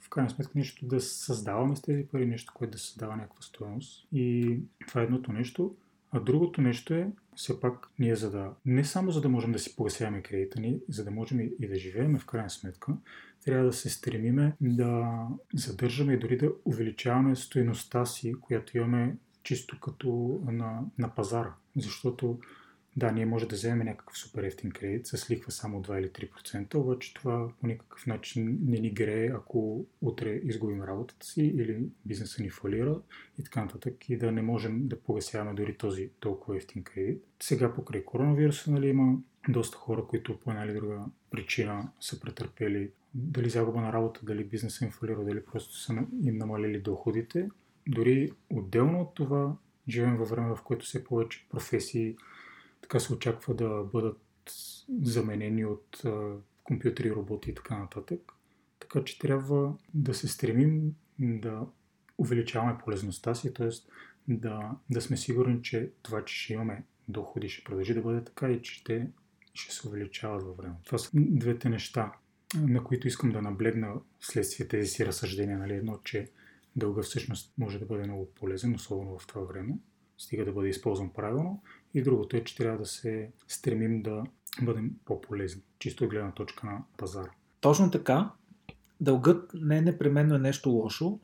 в крайна сметка нещо да създаваме с тези пари, нещо, което да създава някаква стоеност. И това е едното нещо. А другото нещо е, все пак, ние за да, не само за да можем да си погасяваме кредита ни, за да можем и да живеем в крайна сметка, трябва да се стремиме да задържаме и дори да увеличаваме стоеността си, която имаме чисто като на, на пазара. Защото да, ние може да вземем някакъв супер ефтин кредит с лихва само 2 или 3%, обаче това по никакъв начин не ни грее, ако утре изгубим работата си или бизнеса ни фалира и така нататък и да не можем да погасяваме дори този толкова ефтин кредит. Сега покрай коронавируса нали, има доста хора, които по една или друга причина са претърпели дали загуба на работа, дали бизнеса им фалира, дали просто са им намалили доходите. Дори отделно от това, живеем във време, в което все повече професии така се очаква да бъдат заменени от компютри, роботи и така нататък. Така че трябва да се стремим да увеличаваме полезността си, т.е. Да, да сме сигурни, че това, че ще имаме доходи, ще продължи да бъде така и че те ще се увеличават във време. Това са двете неща, на които искам да наблегна вследствие тези си разсъждения. Нали? Едно, че дълга всъщност може да бъде много полезен, особено в това време, стига да бъде използван правилно. И другото е, че трябва да се стремим да бъдем по-полезни, чисто от гледна точка на пазара. Точно така. Дългът не е непременно е нещо лошо,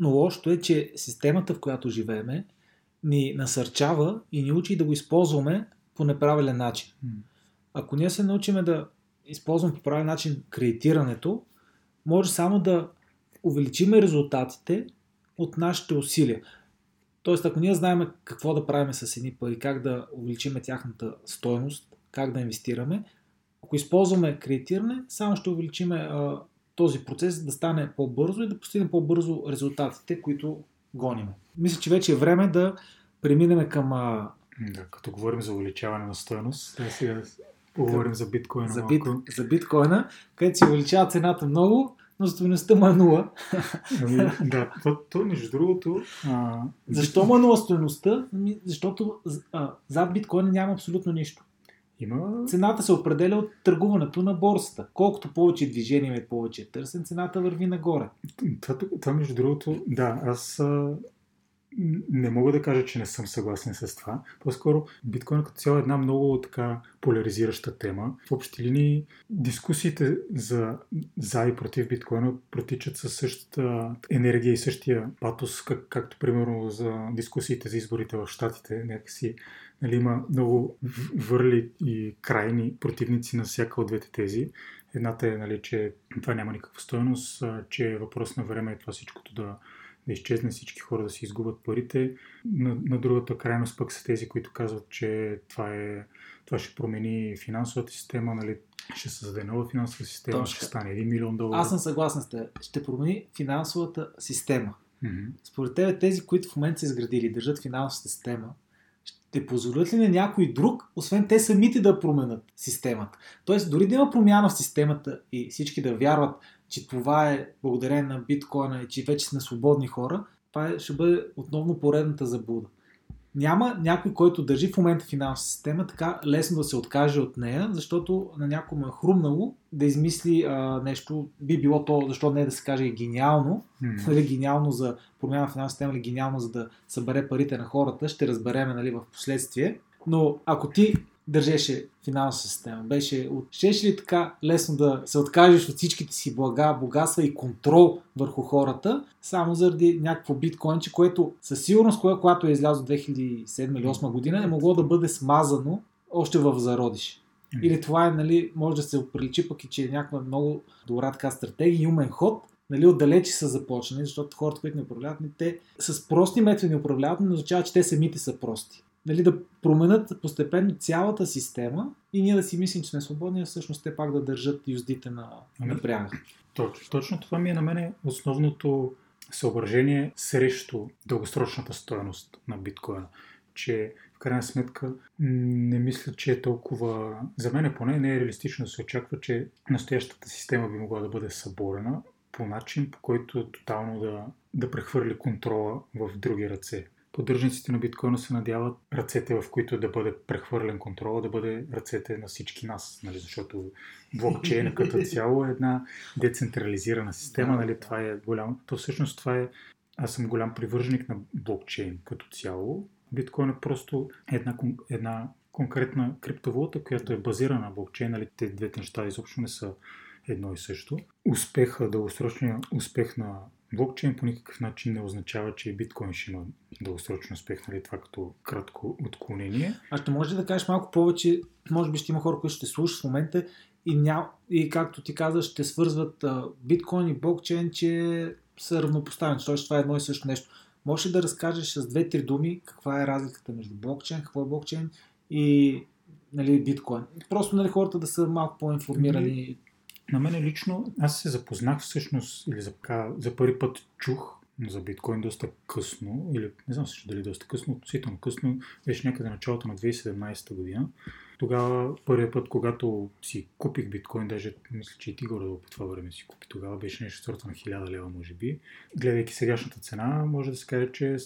но лошото е, че системата, в която живееме, ни насърчава и ни учи да го използваме по неправилен начин. Ако ние се научиме да използваме по правилен начин кредитирането, може само да увеличиме резултатите от нашите усилия. Тоест, ако ние знаем какво да правим с едни пари, как да увеличиме тяхната стоеност, как да инвестираме, ако използваме кредитиране, само ще увеличиме а, този процес да стане по-бързо и да постигнем по-бързо резултатите, които гониме. Мисля, че вече е време да преминем към... А... Да, като говорим за увеличаване на стоеност, да сега поговорим за биткоина. За, бит, за биткоина, където се увеличава цената много, но стоеността му е нула. Ами, да, то, то между другото... А... Защо му е нула стоеността? Ами, защото а, зад биткоина няма абсолютно нищо. Има... Цената се определя от търгуването на борсата. Колкото повече движение и повече търсен, цената върви нагоре. Това, това между другото, да, аз не мога да кажа, че не съм съгласен с това. По-скоро биткоин като цяло е една много така поляризираща тема. В общи линии дискусиите за, за и против биткоина протичат със същата енергия и същия патос, как, както примерно за дискусиите за изборите в Штатите. Някакси нали, има много върли и крайни противници на всяка от двете тези. Едната е, нали, че това няма никаква стоеност, че е въпрос на време е това всичкото да, да изчезне, всички хора да си изгубят парите. На, на другата крайност пък са тези, които казват, че това, е, това ще промени финансовата система, нали, ще създаде нова финансова система, Точно. ще стане 1 милион долара. Аз съм съгласен с теб. Ще промени финансовата система. Mm-hmm. Според тебе тези, които в момента са изградили държат финансовата система, ще позволят ли на някой друг, освен те самите да променят системата? Тоест, дори да има промяна в системата и всички да вярват, че това е благодарение на биткоина и че вече сме свободни хора, това ще бъде отново поредната заблуда няма някой, който държи в момента финансова система, така лесно да се откаже от нея, защото на някой му е хрумнало да измисли а, нещо, би било то, защо не е да се каже гениално, mm. нали, гениално за промяна в финансова система или гениално за да събере парите на хората, ще разбереме нали, в последствие. Но ако ти държеше финансова система. Беше, щеше ли така лесно да се откажеш от всичките си блага, богатства и контрол върху хората, само заради някакво биткоинче, което със сигурност, когато е излязло 2007 или 2008 година, е могло да бъде смазано още в зародиш. Или това е, нали, може да се оприличи пък и че е някаква много добра така стратегия и умен ход, нали, отдалече са започнали, защото хората, които не управляват, те с прости методи не управляват, но означава, че те самите са прости нали, да променят постепенно цялата система и ние да си мислим, че сме свободни, а всъщност те пак да държат юздите на, ами, на пряга. Точно, точно това ми е на мене основното съображение срещу дългосрочната стоеност на биткоина. Че в крайна сметка не мисля, че е толкова... За мен поне не е реалистично да се очаква, че настоящата система би могла да бъде съборена по начин, по който тотално да, да прехвърли контрола в други ръце поддръжниците на биткоина се надяват ръцете, в които да бъде прехвърлен контрол, да бъде ръцете на всички нас, нали? защото блокчейн като цяло е една децентрализирана система, нали? това е голямо. То всъщност това е, аз съм голям привърженик на блокчейн като цяло. Биткоин е просто една, една конкретна криптовалута, която е базирана на блокчейн, нали? те двете неща изобщо не са едно и също. Успеха, дългосрочния успех на блокчейн по никакъв начин не означава, че и биткоин ще има дългосрочно успех, нали, това като кратко отклонение. А ще може ли да кажеш малко повече, може би ще има хора, които ще слушат в момента и, ня... и както ти казаш, ще свързват а, биткоин и блокчейн, че са равнопоставени, защото това е едно и също нещо. Може ли да разкажеш с две-три думи каква е разликата между блокчейн, какво е блокчейн и нали, биткоин? Просто нали, хората да са малко по-информирани. На мен лично, аз се запознах всъщност, или за, за първи път чух за биткоин доста късно, или не знам също дали доста късно, относително късно, беше някъде началото на 2017 година. Тогава, първият път, когато си купих биткоин, даже мисля, че и ти горе по това време си купи, тогава беше нещо сорта на 1000 лева, може би. Гледайки сегашната цена, може да се каже, че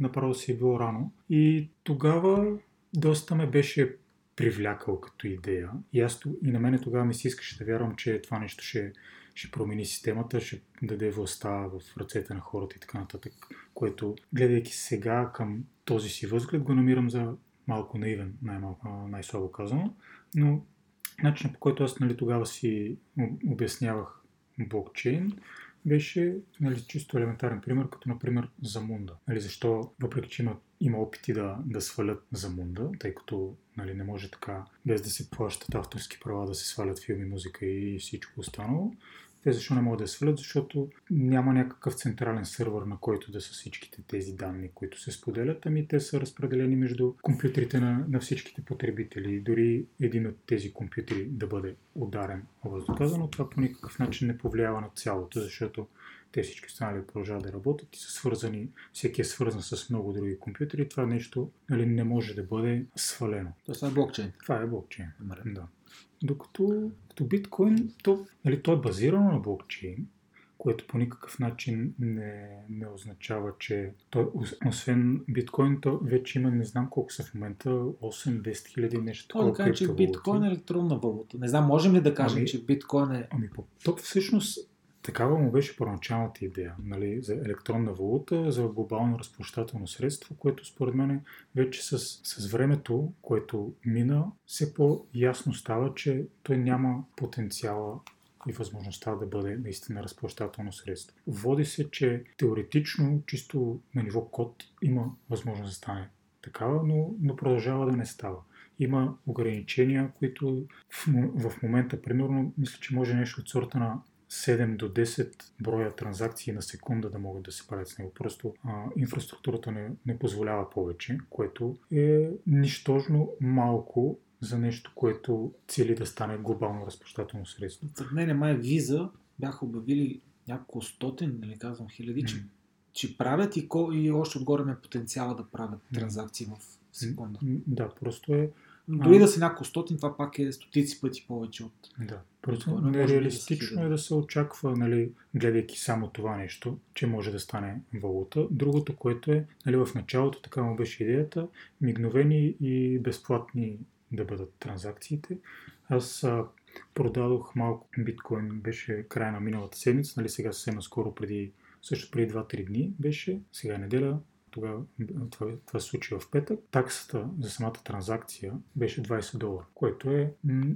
направо си е било рано. И тогава доста ме беше привлякал като идея. И, аз, и на мене тогава ми се искаше да вярвам, че това нещо ще, ще промени системата, ще даде властта в ръцете на хората и така нататък, което, гледайки сега към този си възглед, го намирам за малко наивен, най-слабо казано, но начинът по който аз нали, тогава си обяснявах блокчейн, беше нали, чисто елементарен пример, като например Замунда. Нали, защо, въпреки че има, има опити да, да свалят Замунда, тъй като нали, не може така, без да се плащат авторски права, да се свалят филми, музика и всичко останало, те защо не могат да свалят? Защото няма някакъв централен сървър, на който да са всичките тези данни, които се споделят, ами те са разпределени между компютрите на, на всичките потребители. Дори един от тези компютри да бъде ударен, въздоказано, това по никакъв начин не повлиява на цялото, защото те всички останали продължават да работят и са свързани, всеки е свързан с много други компютри. Това нещо нали, не може да бъде свалено. Това е блокчейн. Това е блокчейн. Да. Докато като биткоин, то, нали, то е базирано на блокчейн, което по никакъв начин не, не означава, че той, освен биткоин, то вече има не знам колко са в момента, 8-10 хиляди нещо такова. Да кажа, че биткоин е електронна валута. Не знам, можем ли да кажем, ами, че биткоин е... Ами, то всъщност Такава му беше първоначалната идея нали, за електронна валута, за глобално разплащателно средство, което според мен вече с, с времето, което мина, все по-ясно става, че той няма потенциала и възможността да бъде наистина разплащателно средство. Води се, че теоретично, чисто на ниво код, има възможност да стане такава, но, но продължава да не става. има ограничения, които в, в момента, примерно, мисля, че може нещо от сорта на 7 до 10 броя транзакции на секунда да могат да се правят с него. Просто а, инфраструктурата не, не позволява повече, което е нищожно малко за нещо, което цели да стане глобално разплащателно средство. За мен е май виза бяха обявили няколко стотин, нали казвам хиляди, че, че правят и, ко, и още отгоре ме потенциала да правят транзакции в секунда. Да, просто е дори да са няколко стотин, това пак е стотици пъти повече от... Да. Просто нереалистично е да се очаква, нали, гледайки само това нещо, че може да стане валута. Другото, което е, нали, в началото така му беше идеята, мигновени и безплатни да бъдат транзакциите. Аз а, продадох малко биткоин, беше края на миналата седмица, нали, сега съвсем наскоро преди, също преди 2-3 дни беше, сега е неделя, тогава това, това се случи в петък, таксата за самата транзакция беше 20 долара, което е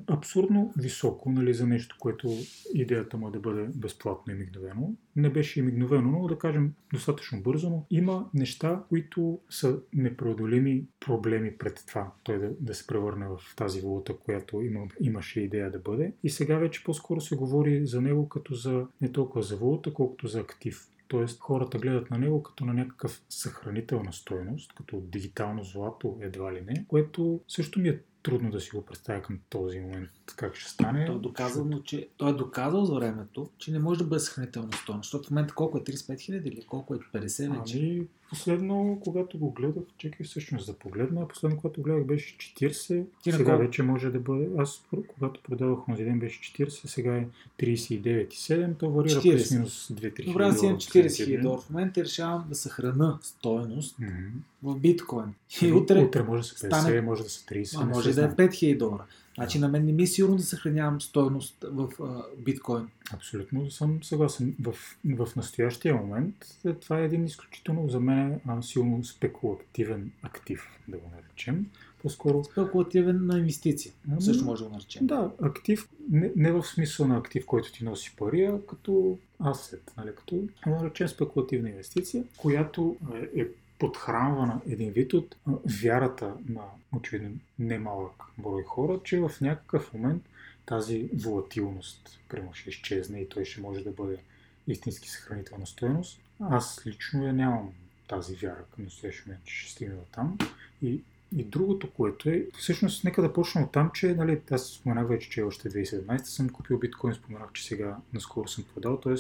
абсурдно високо нали, за нещо, което идеята му е да бъде безплатно и мигновено. Не беше и мигновено, но да кажем достатъчно бързо, но има неща, които са непреодолими проблеми пред това, той да, да се превърне в тази валута, която има, имаше идея да бъде. И сега вече по-скоро се говори за него като за не толкова за валута, колкото за актив. Тоест хората гледат на него като на някакъв съхранителна стойност, като дигитално злато едва ли не, което също ми е трудно да си го представя към този момент как ще стане. Той е, доказано, че, той е доказал за времето, че не може да бъде съхранителна стойност. Защото в момента колко е 35 хиляди или колко е 50 вече? Ами, последно, когато го гледах, чекай всъщност да погледна, последно, когато гледах беше 40, Ти сега колко? вече може да бъде, аз когато продавах този ден беше 40, сега е 39,7, то варира плюс минус 2-3 Добре, аз имам 40 хиляди. В момента решавам да съхраня стойност mm-hmm. в биткоин. И утре, утре може да са 50, стане... може да са 30. А, може да е 5000 долара. Значи на мен не ми е сигурно да съхранявам стоеност в а, биткоин. Абсолютно съм съгласен. В, в настоящия момент е, това е един изключително за мен а, силно спекулативен актив, да го наречем. По-скоро... Спекулативен на инвестиция. Ами, също може да го наречем. Да, актив, не, не в смисъл на актив, който ти носи пари, а като асет, нали, като да наречем спекулативна инвестиция, която е, е подхранвана един вид от вярата на очевидно немалък брой хора, че в някакъв момент тази волатилност прямо ще изчезне и той ще може да бъде истински съхранителна стоеност. Аз лично я нямам тази вяра към настоящия момент, че ще стигна там. И и другото, което е, всъщност, нека да почна от там, че, нали, аз споменах вече, че още 2017 съм купил биткоин, споменах, че сега наскоро съм продал, т.е.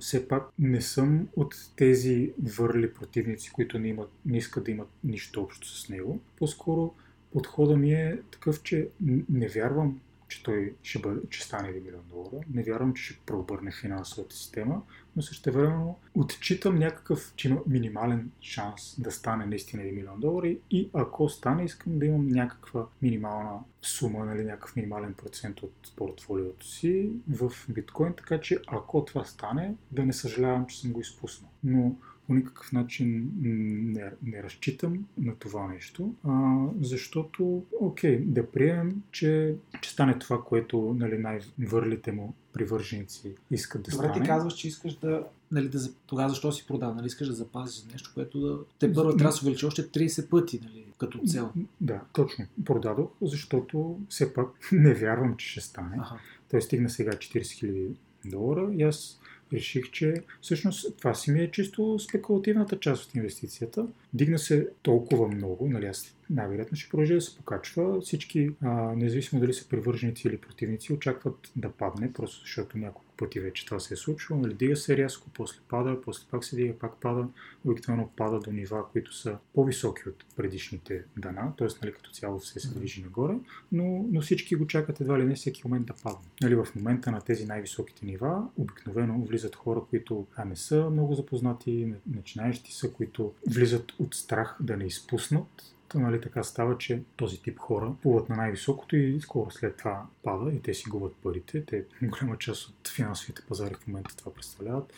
все пак не съм от тези върли противници, които не, имат, не искат да имат нищо общо с него. По-скоро подхода ми е такъв, че не вярвам че той ще, бъде, че стане 1 милион долара. Не вярвам, че ще преобърне финансовата система, но също времено отчитам някакъв, че има минимален шанс да стане наистина 1 милион долара и ако стане, искам да имам някаква минимална сума, нали, някакъв минимален процент от портфолиото си в биткоин, така че ако това стане, да не съжалявам, че съм го изпуснал. Но по никакъв начин не, не разчитам на това нещо, а, защото, окей, да приемем, че, че стане това, което нали, най-върлите му привърженици искат да Добре, стане. ти казваш, че искаш да, нали, да тогава защо си продал? Нали, искаш да запазиш нещо, което да те първо трябва да се увеличи още 30 пъти нали, като цел. Да, точно. Продадох, защото все пак не вярвам, че ще стане. Ага. Той стигна сега 40 000 долара и аз реших, че всъщност това си ми е чисто спекулативната част от инвестицията. Дигна се толкова много, нали аз най-вероятно ще продължи да се покачва. Всички, а, независимо дали са привърженици или противници, очакват да падне, просто защото няколко пъти вече това се е случвало. Нали, дига се рязко, после пада, после пак се дига, пак пада. Обикновено пада до нива, които са по-високи от предишните дана, т.е. Нали, като цяло все се движи нагоре, но, но всички го чакат едва ли не всеки момент да падне. Нали, в момента на тези най-високите нива обикновено влизат хора, които а не са много запознати, начинаещи са, които влизат от страх да не изпуснат нали, така става, че този тип хора плуват на най-високото и скоро след това пада и те си губят парите. Те голяма част от финансовите пазари в момента това представляват.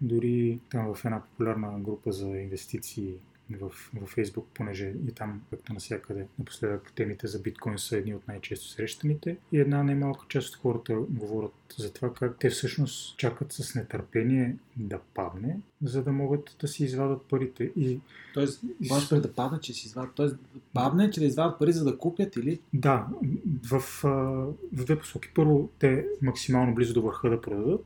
Дори там в една популярна група за инвестиции в, в Facebook, понеже и там, както навсякъде, напоследък темите за биткоин са едни от най-често срещаните. И една немалка част от хората говорят за това как те всъщност чакат с нетърпение да падне, за да могат да си извадат парите. И, Тоест, може да падне, че си извадат. Тоест, падне, че да извадат пари, за да купят или? Да, в, в две посоки. Първо, те максимално близо до върха да продадат,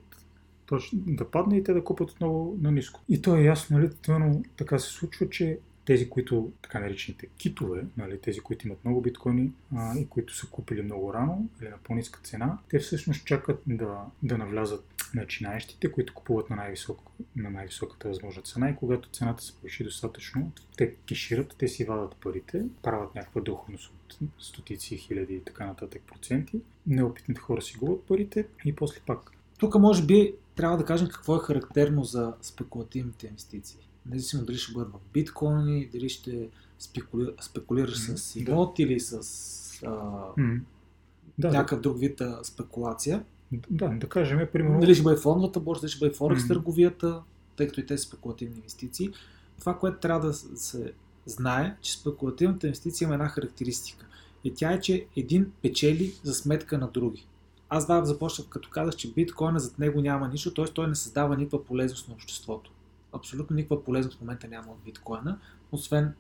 точно да падне и те да купят отново на ниско. И то е ясно, нали, тъмно така се случва, че тези, които, така наречените китове, нали, тези, които имат много биткоини а, и които са купили много рано или на по-ниска цена, те всъщност чакат да, да навлязат начинаещите, които купуват на, най-висок, на най-високата възможна цена и когато цената се повиши достатъчно, те кешират, те си вадат парите, правят някаква доходност от стотици, хиляди и така нататък проценти. Неопитните хора си губят парите и после пак. Тук може би трябва да кажем какво е характерно за спекулативните инвестиции. Независимо дали ще бъдат в биткоини, дали ще спекули... спекулираш mm, с имот да. или с а, mm. да, някакъв да. друг вид а, спекулация. Да, да кажем, примерно... Дали ще бъде фондовата борса, дали ще бъде форекс mm. търговията, тъй като и те са спекулативни инвестиции. Това, което трябва да се знае, че спекулативната инвестиция има една характеристика. И тя е, че един печели за сметка на други аз да започнах като казах, че биткоина зад него няма нищо, т.е. той не създава никаква полезност на обществото. Абсолютно никаква полезност в момента няма от биткоина, освен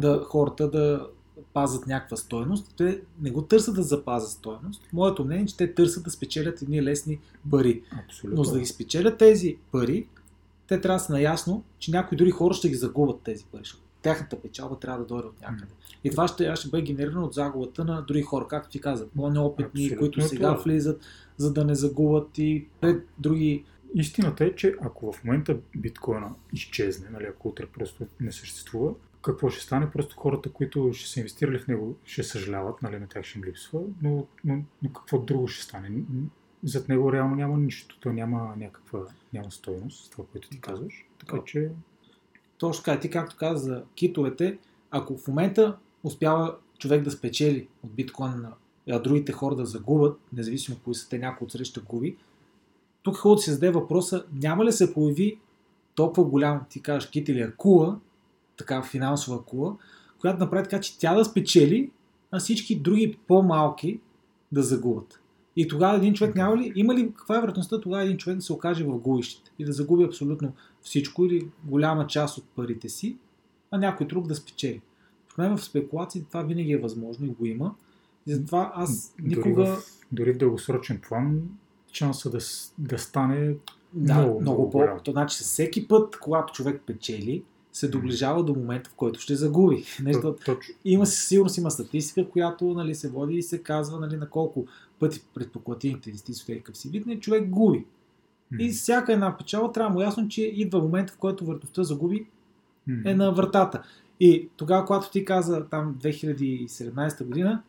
да хората да пазят някаква стойност. Те не го търсят да запазят стойност. Моето мнение е, че те търсят да спечелят едни лесни пари. Абсолютно. Но за да ги спечелят тези пари, те трябва да са наясно, че някои други хора ще ги загубят тези пари тяхната печалба трябва да дойде от някъде. И това ще, ще бъде генерирано от загубата на други хора, както ти казах, по-неопитни, Абсолютно които сега това. влизат, за да не загубят и пред други. Истината е, че ако в момента биткоина изчезне, нали, ако утре просто не съществува, какво ще стане? Просто хората, които ще са инвестирали в него, ще съжаляват, нали, на тях ще им липсва, но, но, но какво друго ще стане? Зад него реално няма нищо. То няма някаква няма стойност, това, което ти казваш. Така че точно така, ти както каза за китовете, ако в момента успява човек да спечели от биткоин, а другите хора да загубят, независимо кои са те, някой от среща губи, тук хубаво да се зададе въпроса, няма ли се появи толкова голям, ти кажеш, кит или акула, така финансова акула, която направи така, че тя да спечели, а всички други по-малки да загубят. И тогава един човек няма ли, има ли, каква е вероятността тогава един човек да се окаже в губищите и да загуби абсолютно всичко или голяма част от парите си, а някой друг да спечели. Проблема в спекулации това винаги е възможно и го има. И затова аз никога... Дори в, дори в дългосрочен план шанса да, да стане да, много, много по То значи всеки път, когато човек печели, се доближава до момента, в който ще загуби. Нещо, Точно. има сигурност има статистика, която нали, се води и се казва нали, на колко пъти пред покладените инвестиции в си вид, човек губи. И всяка една печала трябва му ясно, че идва момент, в който въртостта загуби е на вратата. И тогава, когато ти каза там 2017 година,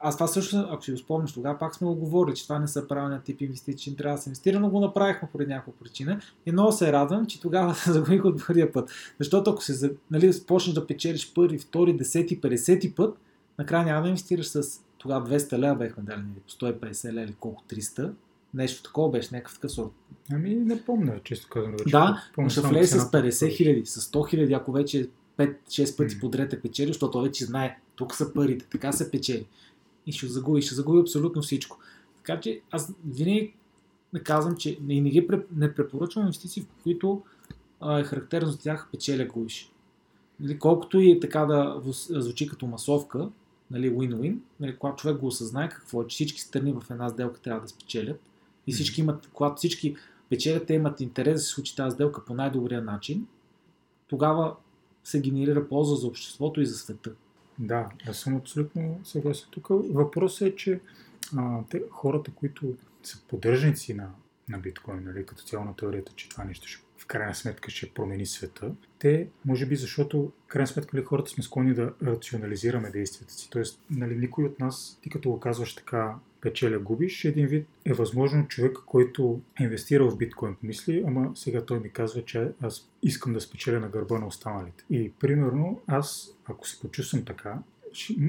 аз това също, ако си го спомняш, тогава пак сме го говорили, че това не са правилният тип инвестиции, не трябва да се инвестира, но го направихме поради някаква причина. И много се радвам, че тогава загубих от първия път. Защото ако се, нали, почнеш да печелиш първи, втори, десети, 50 път, накрая няма да инвестираш с тогава 200 лева бехме дали, по 150 лева или колко 300. Нещо такова беше, някакъв такъв сорт. Ами не помня, често казвам. Да, но ще влезе с 50 хиляди, с 100 хиляди, ако вече 5-6 пъти подред е печели, защото вече знае, тук са парите, така се печели. И ще загуби, ще загуби абсолютно всичко. Така че аз винаги казвам, че не, не, ги, не препоръчвам инвестиции, в които а, е характерно за тях печеля губиш. Нали, колкото и така да звучи като масовка, нали, win-win, нали, когато човек го осъзнае какво е, че всички страни в една сделка трябва да спечелят и всички имат, когато всички печелят, те имат интерес да се случи тази сделка по най-добрия начин, тогава се генерира полза за обществото и за света. Да, аз съм абсолютно съгласен. Тук въпросът е, че а, те, хората, които са поддръжници на, на биткоин, нали, като цяло на теорията, че това нещо ще крайна сметка ще промени света. Те, може би защото, крайна сметка ли хората сме склонни да рационализираме действията си. Тоест, нали, никой от нас, ти като го казваш така, печеля губиш, един вид е възможно човек, който инвестирал в биткоин, помисли, ама сега той ми казва, че аз искам да спечеля на гърба на останалите. И примерно аз, ако се почувствам така,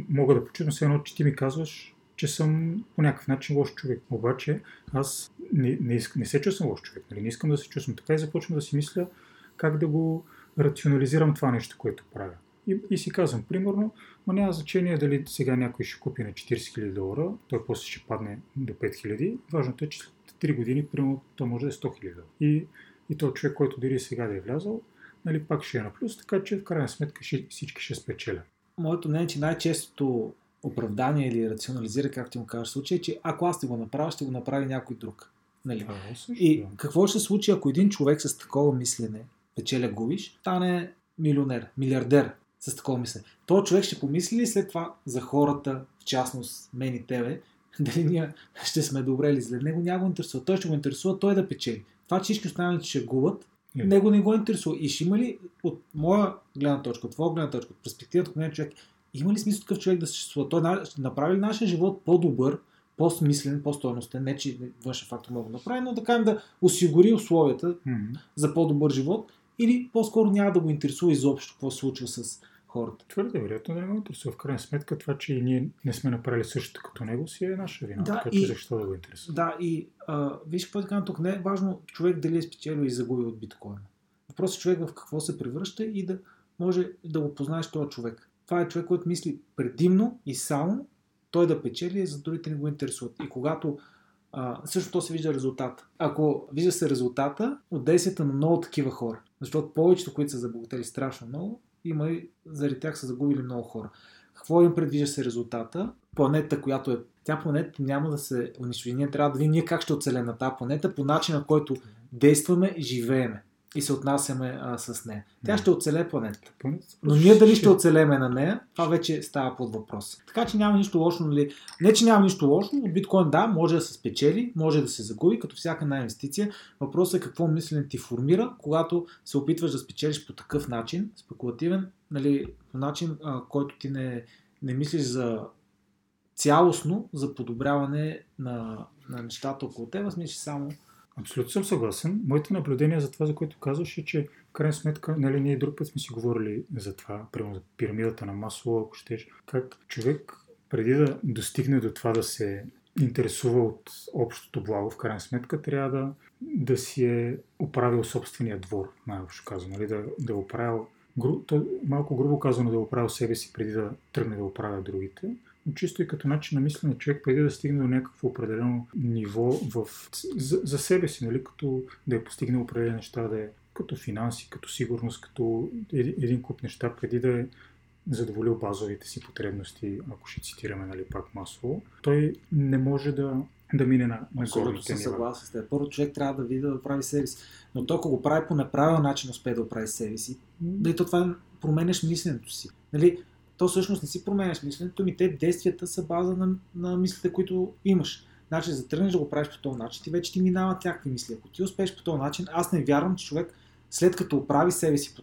мога да почувствам все едно, че ти ми казваш, че съм по някакъв начин лош човек. Обаче аз не, не, иск, не се чувствам лош човек. Нали? Не искам да се чувствам така и започвам да си мисля как да го рационализирам това нещо, което правя. И, и си казвам, примерно, но няма значение дали сега някой ще купи на 40 000 долара, той после ще падне до 5 000. Важното е, че след 3 години, примерно, то може да е 100 000 долара. И, и то човек, който дори сега да е влязал, нали, пак ще е на плюс, така че в крайна сметка ще, всички ще спечелят. Моето мнение е, че най-честото оправдание или рационализира, както ти му кажеш, случай че ако аз ще го направя, ще го направи някой друг. Нали? Също, И какво ще се случи, ако един човек с такова мислене, печеля губиш, стане милионер, милиардер с такова мислене? Той човек ще помисли ли след това за хората, в частност мен и тебе, дали ние ще сме добре или зле? Него няма го интересува. Той ще го интересува той да печели. Това, че всички останали ще губят, него не го интересува. И ще има ли от моя гледна точка, от твоя гледна точка, от перспективата на човек, има ли смисъл такъв човек да съществува? Той направи ли нашия живот по-добър, по-смислен, по-стойностен? Не, че външен фактор може да го направи, но да кажем да осигури условията Мгм. за по-добър живот или по-скоро няма да го интересува изобщо какво се случва с хората. Твърде вероятно да не го интересува. В крайна сметка това, че и ние не сме направили същото като него, си е наша вина. Да, така и- че защо да го интересува? Да, и а, виж какво така тук не е важно човек дали е спечелил и загубил от биткоина. Въпросът е човек в какво се превръща и да може да го познаеш този човек. Това е човек, който мисли предимно и само той да печели, за другите не го интересуват. И когато а, също то се вижда резултат. Ако вижда се резултата от действията на много такива хора, защото повечето, които са забогатели страшно много, има и заради тях са загубили много хора. Какво им предвижда се резултата? Планета, която е... Тя планета няма да се унищожи. Ние трябва да видим ние как ще оцелем на тази планета по начина, който действаме и живееме и се отнасяме а, с нея. Тя Мгм. ще оцеле планетата. Но ние дали ще оцелеме на нея, това вече става под въпрос. Така че няма нищо лошо, нали? Не, че няма нищо лошо, от биткоин да, може да се спечели, може да се загуби, като всяка една инвестиция. Въпросът е какво мислене ти формира, когато се опитваш да спечелиш по такъв начин, спекулативен, нали, по начин, а, който ти не, не мислиш за цялостно, за подобряване на, на нещата около теб, мислиш само Абсолютно съм съгласен. Моите наблюдения за това, за което казваш, е, че в крайна сметка, нали, ние друг път сме си говорили за това, примерно за пирамидата на масло, ако щеш, как човек преди да достигне до това да се интересува от общото благо, в крайна сметка, трябва да, да си е оправил собствения двор, най-общо казано, нали, да, да е оправил, гру, то, малко грубо казано, да е оправил себе си преди да тръгне да оправя другите, чисто и като начин на мислене човек преди да стигне до някакво определено ниво в, за, за себе си, нали, като да е постигнал определени неща, да е като финанси, като сигурност, като един, куп неща, преди да е задоволил базовите си потребности, ако ще цитираме нали, пак масово, той не може да, да мине на, на горните съм съгласен с теб. Първо човек трябва да види да прави себе си. Но то, ако го прави по неправилен начин, успее да прави себе си, нали, то това променяш мисленето си. Нали, то всъщност не си променяш мисленето, ми те действията са база на, на мислите, които имаш. Значи, за тръгнеш да го правиш по този начин, ти вече ти минават някакви мисли. Ако ти успееш по този начин, аз не вярвам, че човек след като оправи себе си по,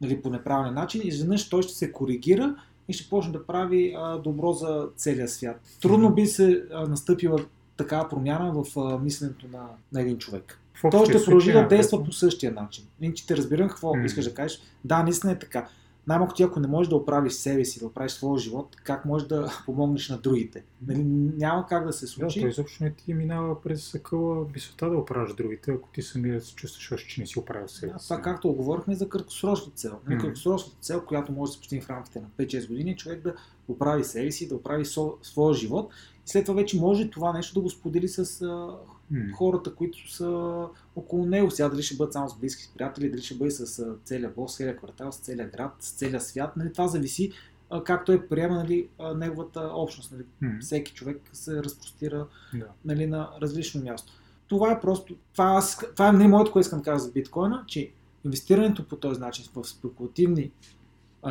нали, по неправилен начин, изведнъж той ще се коригира и ще почне да прави а, добро за целия свят. Трудно би се а, настъпила такава промяна в а, мисленето на, на един човек. Той ще продължи да действа по същия начин. Иначе те разбирам какво М. искаш да кажеш. Да, наистина е така. Най-малко ти, ако не можеш да оправиш себе си, да оправиш своя живот, как можеш да помогнеш на другите? Нали, няма как да се Да, случи. той изобщо не ти минава през акъла висота да оправиш другите, ако ти самият се чувстваш, че не си оправил себе Да, си. това както говорихме за краткосрочна цел. Краткосрочната цел, която може да се постигне в рамките на 5-6 години, е човек да оправи себе си, да оправи своя живот и след това вече може това нещо да го сподели с М. хората, които са около него. Сега дали ще бъдат само с близки приятели, дали ще бъде с целия бос, с целия квартал, с целия град, с целия свят. Нали, това зависи как той приема нали, неговата общност. Нали. М. Всеки човек се разпростира Да. нали, на различно място. Това е просто, това, това е не моето, което искам да кажа за биткоина, че инвестирането по този начин в спекулативни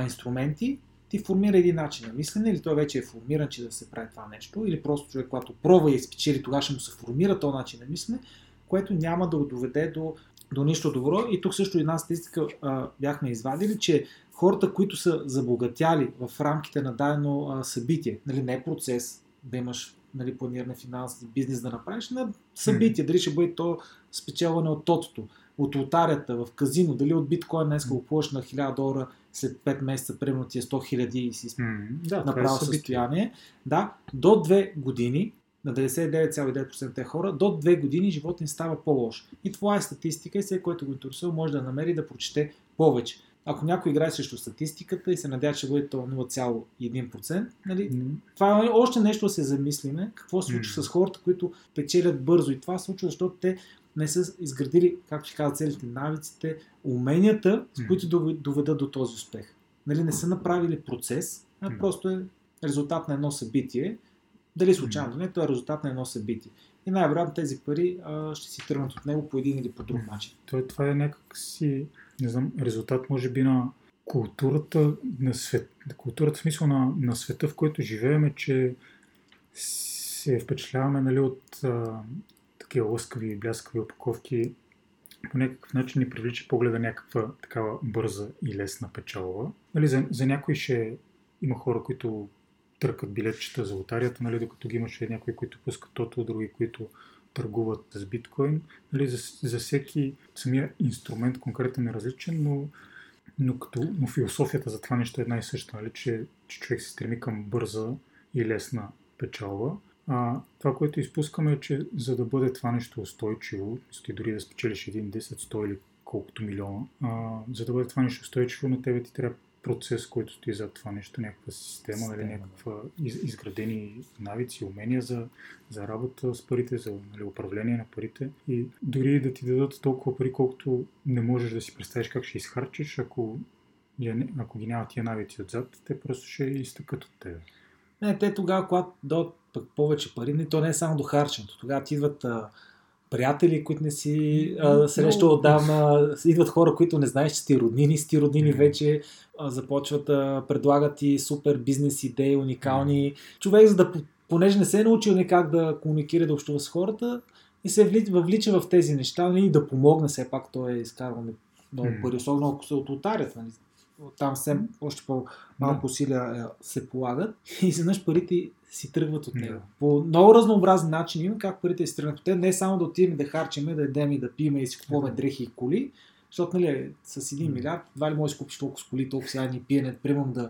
инструменти ти формира един начин на мислене, или той вече е формиран, че да се прави това нещо, или просто човек, когато пробва и спечели, тогава ще му се формира този начин на мислене, което няма да го доведе до, до нищо добро. И тук също една статистика а, бяхме извадили, че хората, които са забогатяли в рамките на дадено а, събитие, нали, не е процес да имаш нали, планиране финанси, бизнес да направиш, на събитие, дали ще бъде то спечелване от тотото, от лотарията, в казино, дали от биткоин днес го купуваш на 1000 долара, след 5 месеца, примерно ти е 100 хиляди и си М. Да, е направо събитие. състояние. Да, до 2 години, на 99,9% те хора, до 2 години живота им става по-лош. И това е статистика и всеки, който го интересува, може да намери да прочете повече. ако някой играе срещу статистиката и се надява, че бъде то 0,1%, нали, М, това е още нещо да се замислиме. Какво се случва М. с хората, които печелят бързо. И това се случва, защото те не са изградили, както ще казват целите, навиците, уменията, с които дов- доведат до този успех. Нали, не са направили процес, а просто е резултат на едно събитие. Дали случайно, не, то е резултат на едно събитие. И най-вероятно тези пари а, ще си тръгнат от него по един или по друг начин. То, това е някакси, не знам, резултат може би на културата на свет, културата в смисъл на, на света, в който живеем, че се впечатляваме нали, от а, такива лъскави и бляскави опаковки. По някакъв начин ни привлича погледа някаква такава бърза и лесна печалба. Нали, за, за някои ще има хора, които търкат билетчета за лотарията, нали, докато ги имаше някои, които пускат тото, други, които търгуват с биткоин. Нали, за, за всеки самия инструмент конкретен е различен, но, но, като, но философията за това нещо е една и съща, нали, че, че човек се стреми към бърза и лесна печалба. А, това, което изпускаме е, че за да бъде това нещо устойчиво, и дори да спечелиш 1, 10, 100 или колкото милиона, а, за да бъде това нещо устойчиво, на тебе ти трябва процес, който стои зад това нещо, някаква система, Система, нали, някаква из, изградени навици, умения за, за работа с парите, за нали, управление на парите. И дори да ти дадат толкова пари, колкото не можеш да си представиш как ще изхарчиш, ако, ако ги няма тия навици отзад, те просто ще изтъкат от тебе. Не, те тогава, когато дойдат пък повече пари, не, то не е само до харченето. Тогава ти идват а, приятели, които не си а, срещал отдавна, идват хора, които не знаеш, че сте роднини, сте роднини Мгм. вече, а, започват да предлагат ти супер бизнес идеи, уникални. Човек, за да, понеже не се е научил никак да комуникира, да общува с хората, и се вли- въвлича в тези неща нали, и да помогне, все пак той е изкарвал много пари, особено ако се от лотарията. Нали. Там все още по-малко Да. усилия е, се полагат и изведнъж парите си тръгват от Да. него. По много разнообразни начини има как парите си тръгнат от те. Не само да отидем да харчиме, да едем и да пиеме и си купуваме Да. дрехи и коли, защото нали, с 1 М. милиард, едва ли можеш да купиш толкова с коли, толкова сега ни пиене, примам да,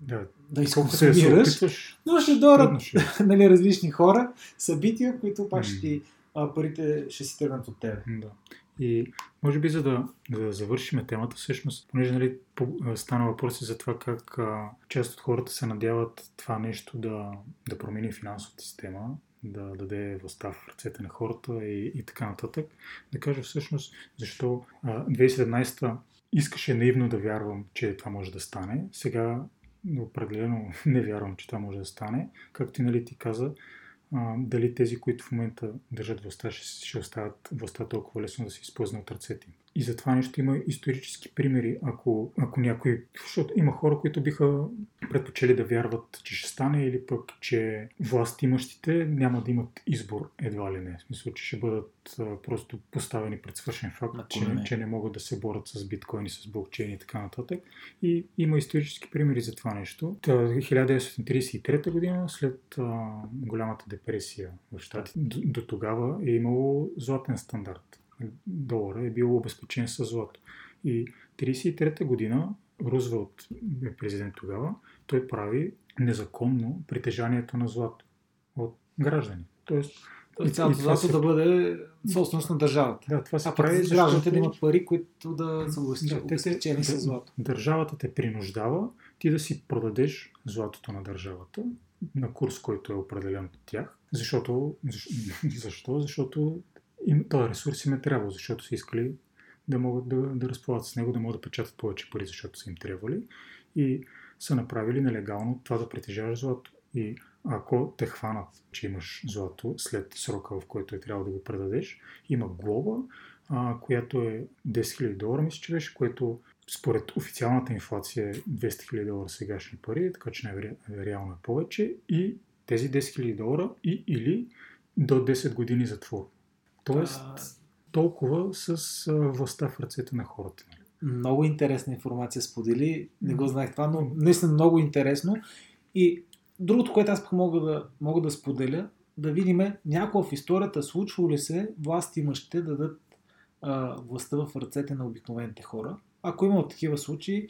Да, да изконсумираш. Но ще дойдат е. нали, различни хора, събития, които пак ще ти, а, парите ще си тръгнат от тебе. Да. И може би за да, да завършим темата, всъщност, понеже нали, стана въпрос за това как а, част от хората се надяват това нещо да, да промени финансовата система, да даде властта в ръцете на хората и, и така нататък. Да кажа всъщност защо а, 2017 искаше наивно да вярвам, че това може да стане. Сега определено не вярвам, че това може да стане. Както и нали, ти каза, дали тези, които в момента държат властта, ще, ще оставят властта толкова лесно да се изпълзне от ръцете им. И за това нещо има исторически примери. Ако, ако някой... Защото има хора, които биха предпочели да вярват, че ще стане или пък, че власт имащите няма да имат избор едва ли не. В смисъл, че ще бъдат а, просто поставени пред свършен факт, че, колене. че не могат да се борят с биткоини, с блокчейн и така нататък. И има исторически примери за това нещо. Та, 1933 година, след а, голямата депресия в Штатите, до, до тогава е имало златен стандарт. Долара е бил обезпечен с злато. И 1933 година Рузвелт е президент тогава, той прави незаконно притежанието на злато от граждани. Тоест, Тоест цялото злато се- да бъде собственост на държавата. да, това се А прави, гражданите да имат пари, които да са Да, обезпечени с да- злато. Държавата те принуждава ти да си продадеш златото на държавата на курс, който е определен от тях. Защото, защо? защо? Защото им, този ресурс им е трябвал, защото са искали да могат да, да разполагат с него, да могат да печатат повече пари, защото са им трябвали. И са направили нелегално това да притежаваш злато. И ако те хванат, че имаш злато след срока, в който е трябвало да го предадеш, има глоба, а, която е 10 000 долара, мисля, че беше, което според официалната инфлация е 200 000 долара сегашни пари, така че най-реално е повече. И тези 10 000 долара и или до 10 години затвор. Тоест, А, толкова с властта в ръцете на хората. нали? Много интересна информация сподели. Не го знаех това, но наистина много интересно. И другото, което аз мога да, мога да споделя, да видим някога в историята случвало ли се власт имащите да дадат а, властта в ръцете на обикновените хора. Ако има такива случаи,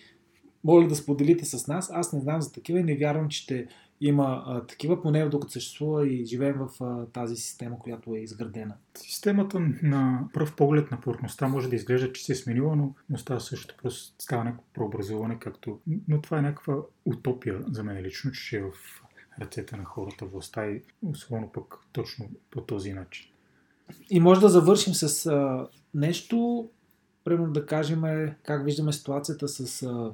моля да споделите с нас. Аз не знам за такива и не вярвам, че ще има а, такива, поне докато съществува и живеем в а, тази система, която е изградена. Системата на пръв поглед на повърхността може да изглежда, че се е сменила, но, но става също. Просто става някакво преобразуване, както... Но това е някаква утопия за мен лично, че е в ръцете на хората властта и особено пък точно по този начин. И може да завършим с а, нещо, примерно да кажем как виждаме ситуацията с а,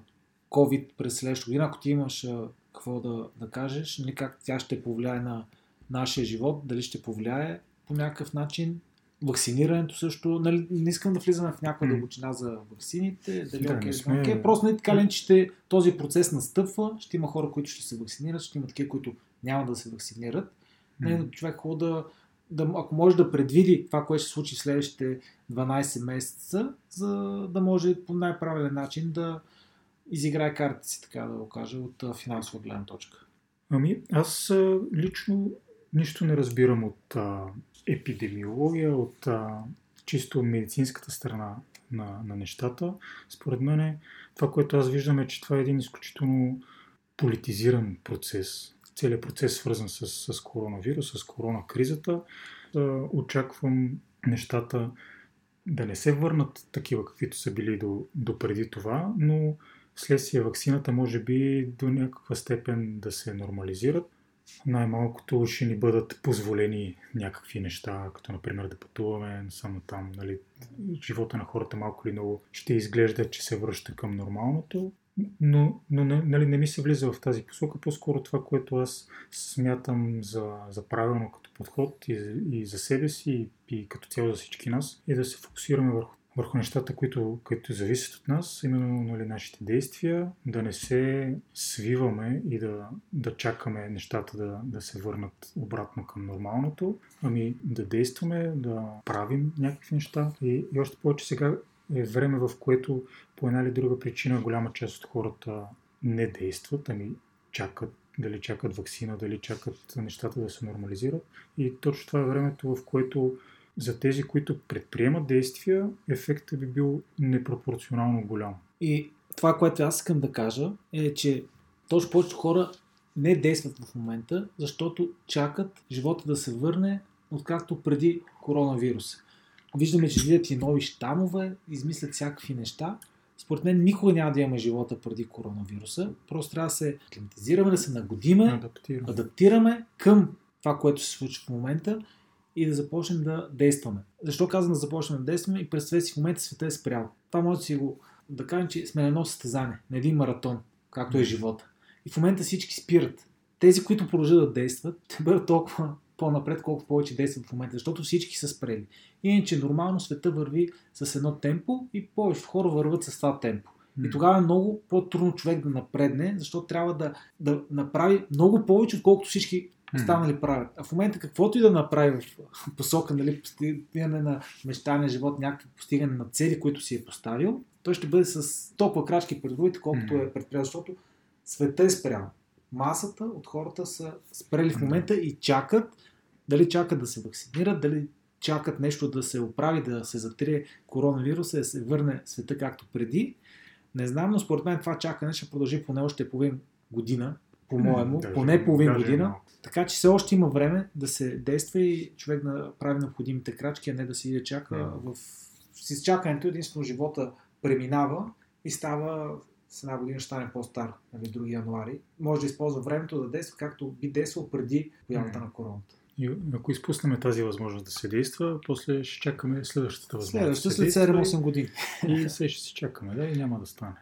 COVID през следващата година, ако ти имаш а, какво да, да кажеш, нали, как тя ще повлияе на нашия живот, дали ще повлияе по някакъв начин. Вакцинирането също, нали, не искам да влизаме в някаква дълбочина за вакцините, дали да, окей, сме... окей, просто не така ли, че този процес настъпва, ще има хора, които ще се вакцинират, ще има такива, които няма да се вакцинират. Не, човек хубаво да, да, ако може да предвиди това, което ще се случи в следващите 12 месеца, за да може по най-правилен начин да изиграе картите си, така да го кажа, от финансова гледна точка. Ами, аз лично нищо не разбирам от а, епидемиология, от а, чисто медицинската страна на, на нещата. Според мен това, което аз виждам е, че това е един изключително политизиран процес. Целият процес свързан с, с коронавирус, с коронакризата. очаквам нещата да не се върнат такива, каквито са били до, до преди това, но следствие вакцината може би до някаква степен да се нормализират. Най-малкото ще ни бъдат позволени някакви неща, като например да пътуваме само там. Нали, живота на хората малко или много ще изглежда, че се връща към нормалното. Но, но нали, не ми се влиза в тази посока. По-скоро това, което аз смятам за, за правилно като подход и, и за себе си, и, и като цяло за всички нас, е да се фокусираме върху върху нещата, които, които зависят от нас, именно нали, нашите действия, да не се свиваме и да, да чакаме нещата да, да се върнат обратно към нормалното, ами да действаме, да правим някакви неща и, и още повече сега е време, в което по една или друга причина голяма част от хората не действат, ами чакат дали чакат вакцина, дали чакат нещата да се нормализират. И точно това е времето, в което за тези, които предприемат действия, ефектът би бил непропорционално голям. И това, което аз искам да кажа, е, че точно повечето хора не действат в момента, защото чакат живота да се върне, откакто преди коронавируса. Виждаме, че видят и нови щамове, измислят всякакви неща. Според мен никога няма да има живота преди коронавируса. Просто трябва да се климатизираме, да се нагодиме, адаптираме, адаптираме към това, което се случва в момента и да започнем да действаме. Защо казвам да започнем да действаме и представете си в момента света е спрял. Това може да си го да кажем, че сме на едно състезание, на един маратон, както е живота. И в момента всички спират. Тези, които продължат да действат, те бъдат толкова по-напред, колкото повече действат в момента, защото всички са спрели. Иначе нормално света върви с едно темпо и повечето хора върват с това темпо. И тогава е много по-трудно човек да напредне, защото трябва да, да направи много повече, отколкото всички останали правят. А в момента каквото и да направи в посока, нали, постигане на мечтания живот, някакво постигане на цели, които си е поставил, той ще бъде с толкова крачки пред другите, колкото е предприял, защото света е спрял. Масата от хората са спрели в момента и чакат, дали чакат да се вакцинират, дали чакат нещо да се оправи, да се затрие коронавируса, да се върне света както преди. Не знам, но според мен това чакане ще продължи поне още половин година, по-моему, mm, поне половин година. Така че все още има време да се действа и човек да прави необходимите крачки, а не да си да чака. Yeah. В... С изчакането единствено живота преминава и става с една година ще стане по-стар, нали, други януари. Може да използва времето да действа както би действал преди появата mm. на короната. И ако изпуснем тази възможност да се действа, после ще чакаме следващата възможност. Следващата след 7-8 години. И се ще си чакаме, да, и няма да стане.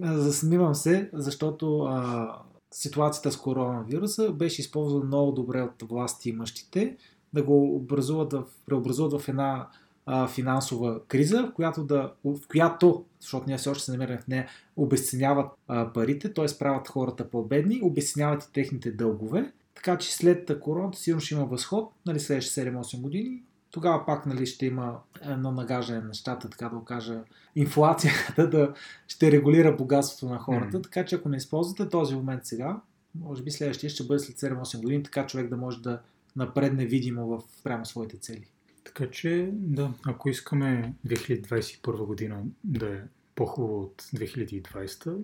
Засмивам се, защото а, ситуацията с коронавируса беше използвана много добре от власти имащите да го образуват в, преобразуват в една а, финансова криза, в която, да, в която, защото ние все още се намираме в нея, обесценяват а, парите, т.е. правят хората по-бедни, обесценяват и техните дългове. Така че след короната сигурно ще има възход, нали, следващите 7-8 години, тогава пак нали, ще има едно нагаждане на нещата, така да го кажа, инфлацията да ще регулира богатството на хората. Mm. Така че ако не използвате този момент сега, може би следващия ще бъде след 7-8 години, така човек да може да напредне видимо в прямо своите цели. Така че, да, ако искаме 2021 година да е по-хубаво от 2020,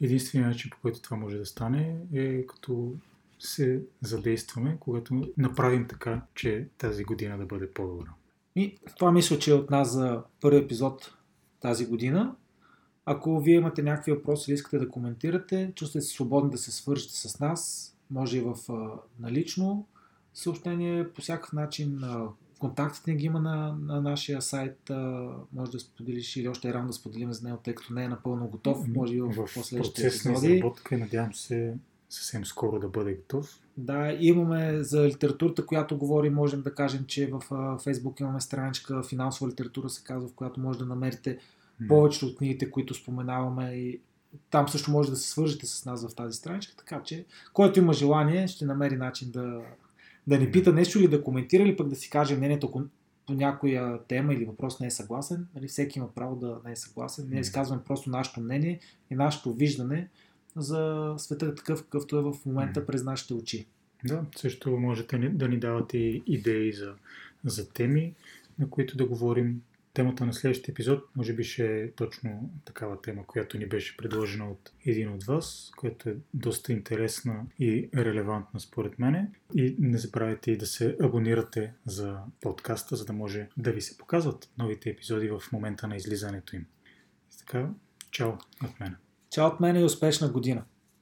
единственият начин, по който това може да стане е като се задействаме, когато направим така, че тази година да бъде по-добра. И това мисля, че е от нас за първи епизод тази година. Ако вие имате някакви въпроси или искате да коментирате, чувствате се свободни да се свържете с нас. Може и в налично съобщение по всякакъв начин. Контактите ни ги има на, на нашия сайт. А, може да споделиш или още е рано да споделим за него, тъй като не е напълно готов. Може и в, в последващите процес на епизоди. изработка и надявам се съвсем скоро да бъде готов. Да, имаме за литературата, която говорим, можем да кажем, че в Фейсбук имаме страничка финансова литература, се казва, в която може да намерите повечето от книгите, които споменаваме и там също може да се свържете с нас в тази страничка, така че който има желание ще намери начин да, да ни пита нещо или да коментира или пък да си каже мнението ако по някоя тема или въпрос не е съгласен. Нали, всеки има право да не е съгласен. Ние изказваме просто нашето мнение и нашето виждане за света такъв, какъвто е в момента през нашите очи. Да, също можете да ни давате идеи за, за теми, на които да говорим. Темата на следващия епизод може би ще е точно такава тема, която ни беше предложена от един от вас, която е доста интересна и релевантна според мене. И не забравяйте и да се абонирате за подкаста, за да може да ви се показват новите епизоди в момента на излизането им. И така, чао от мен. Чао от мен и успешна година!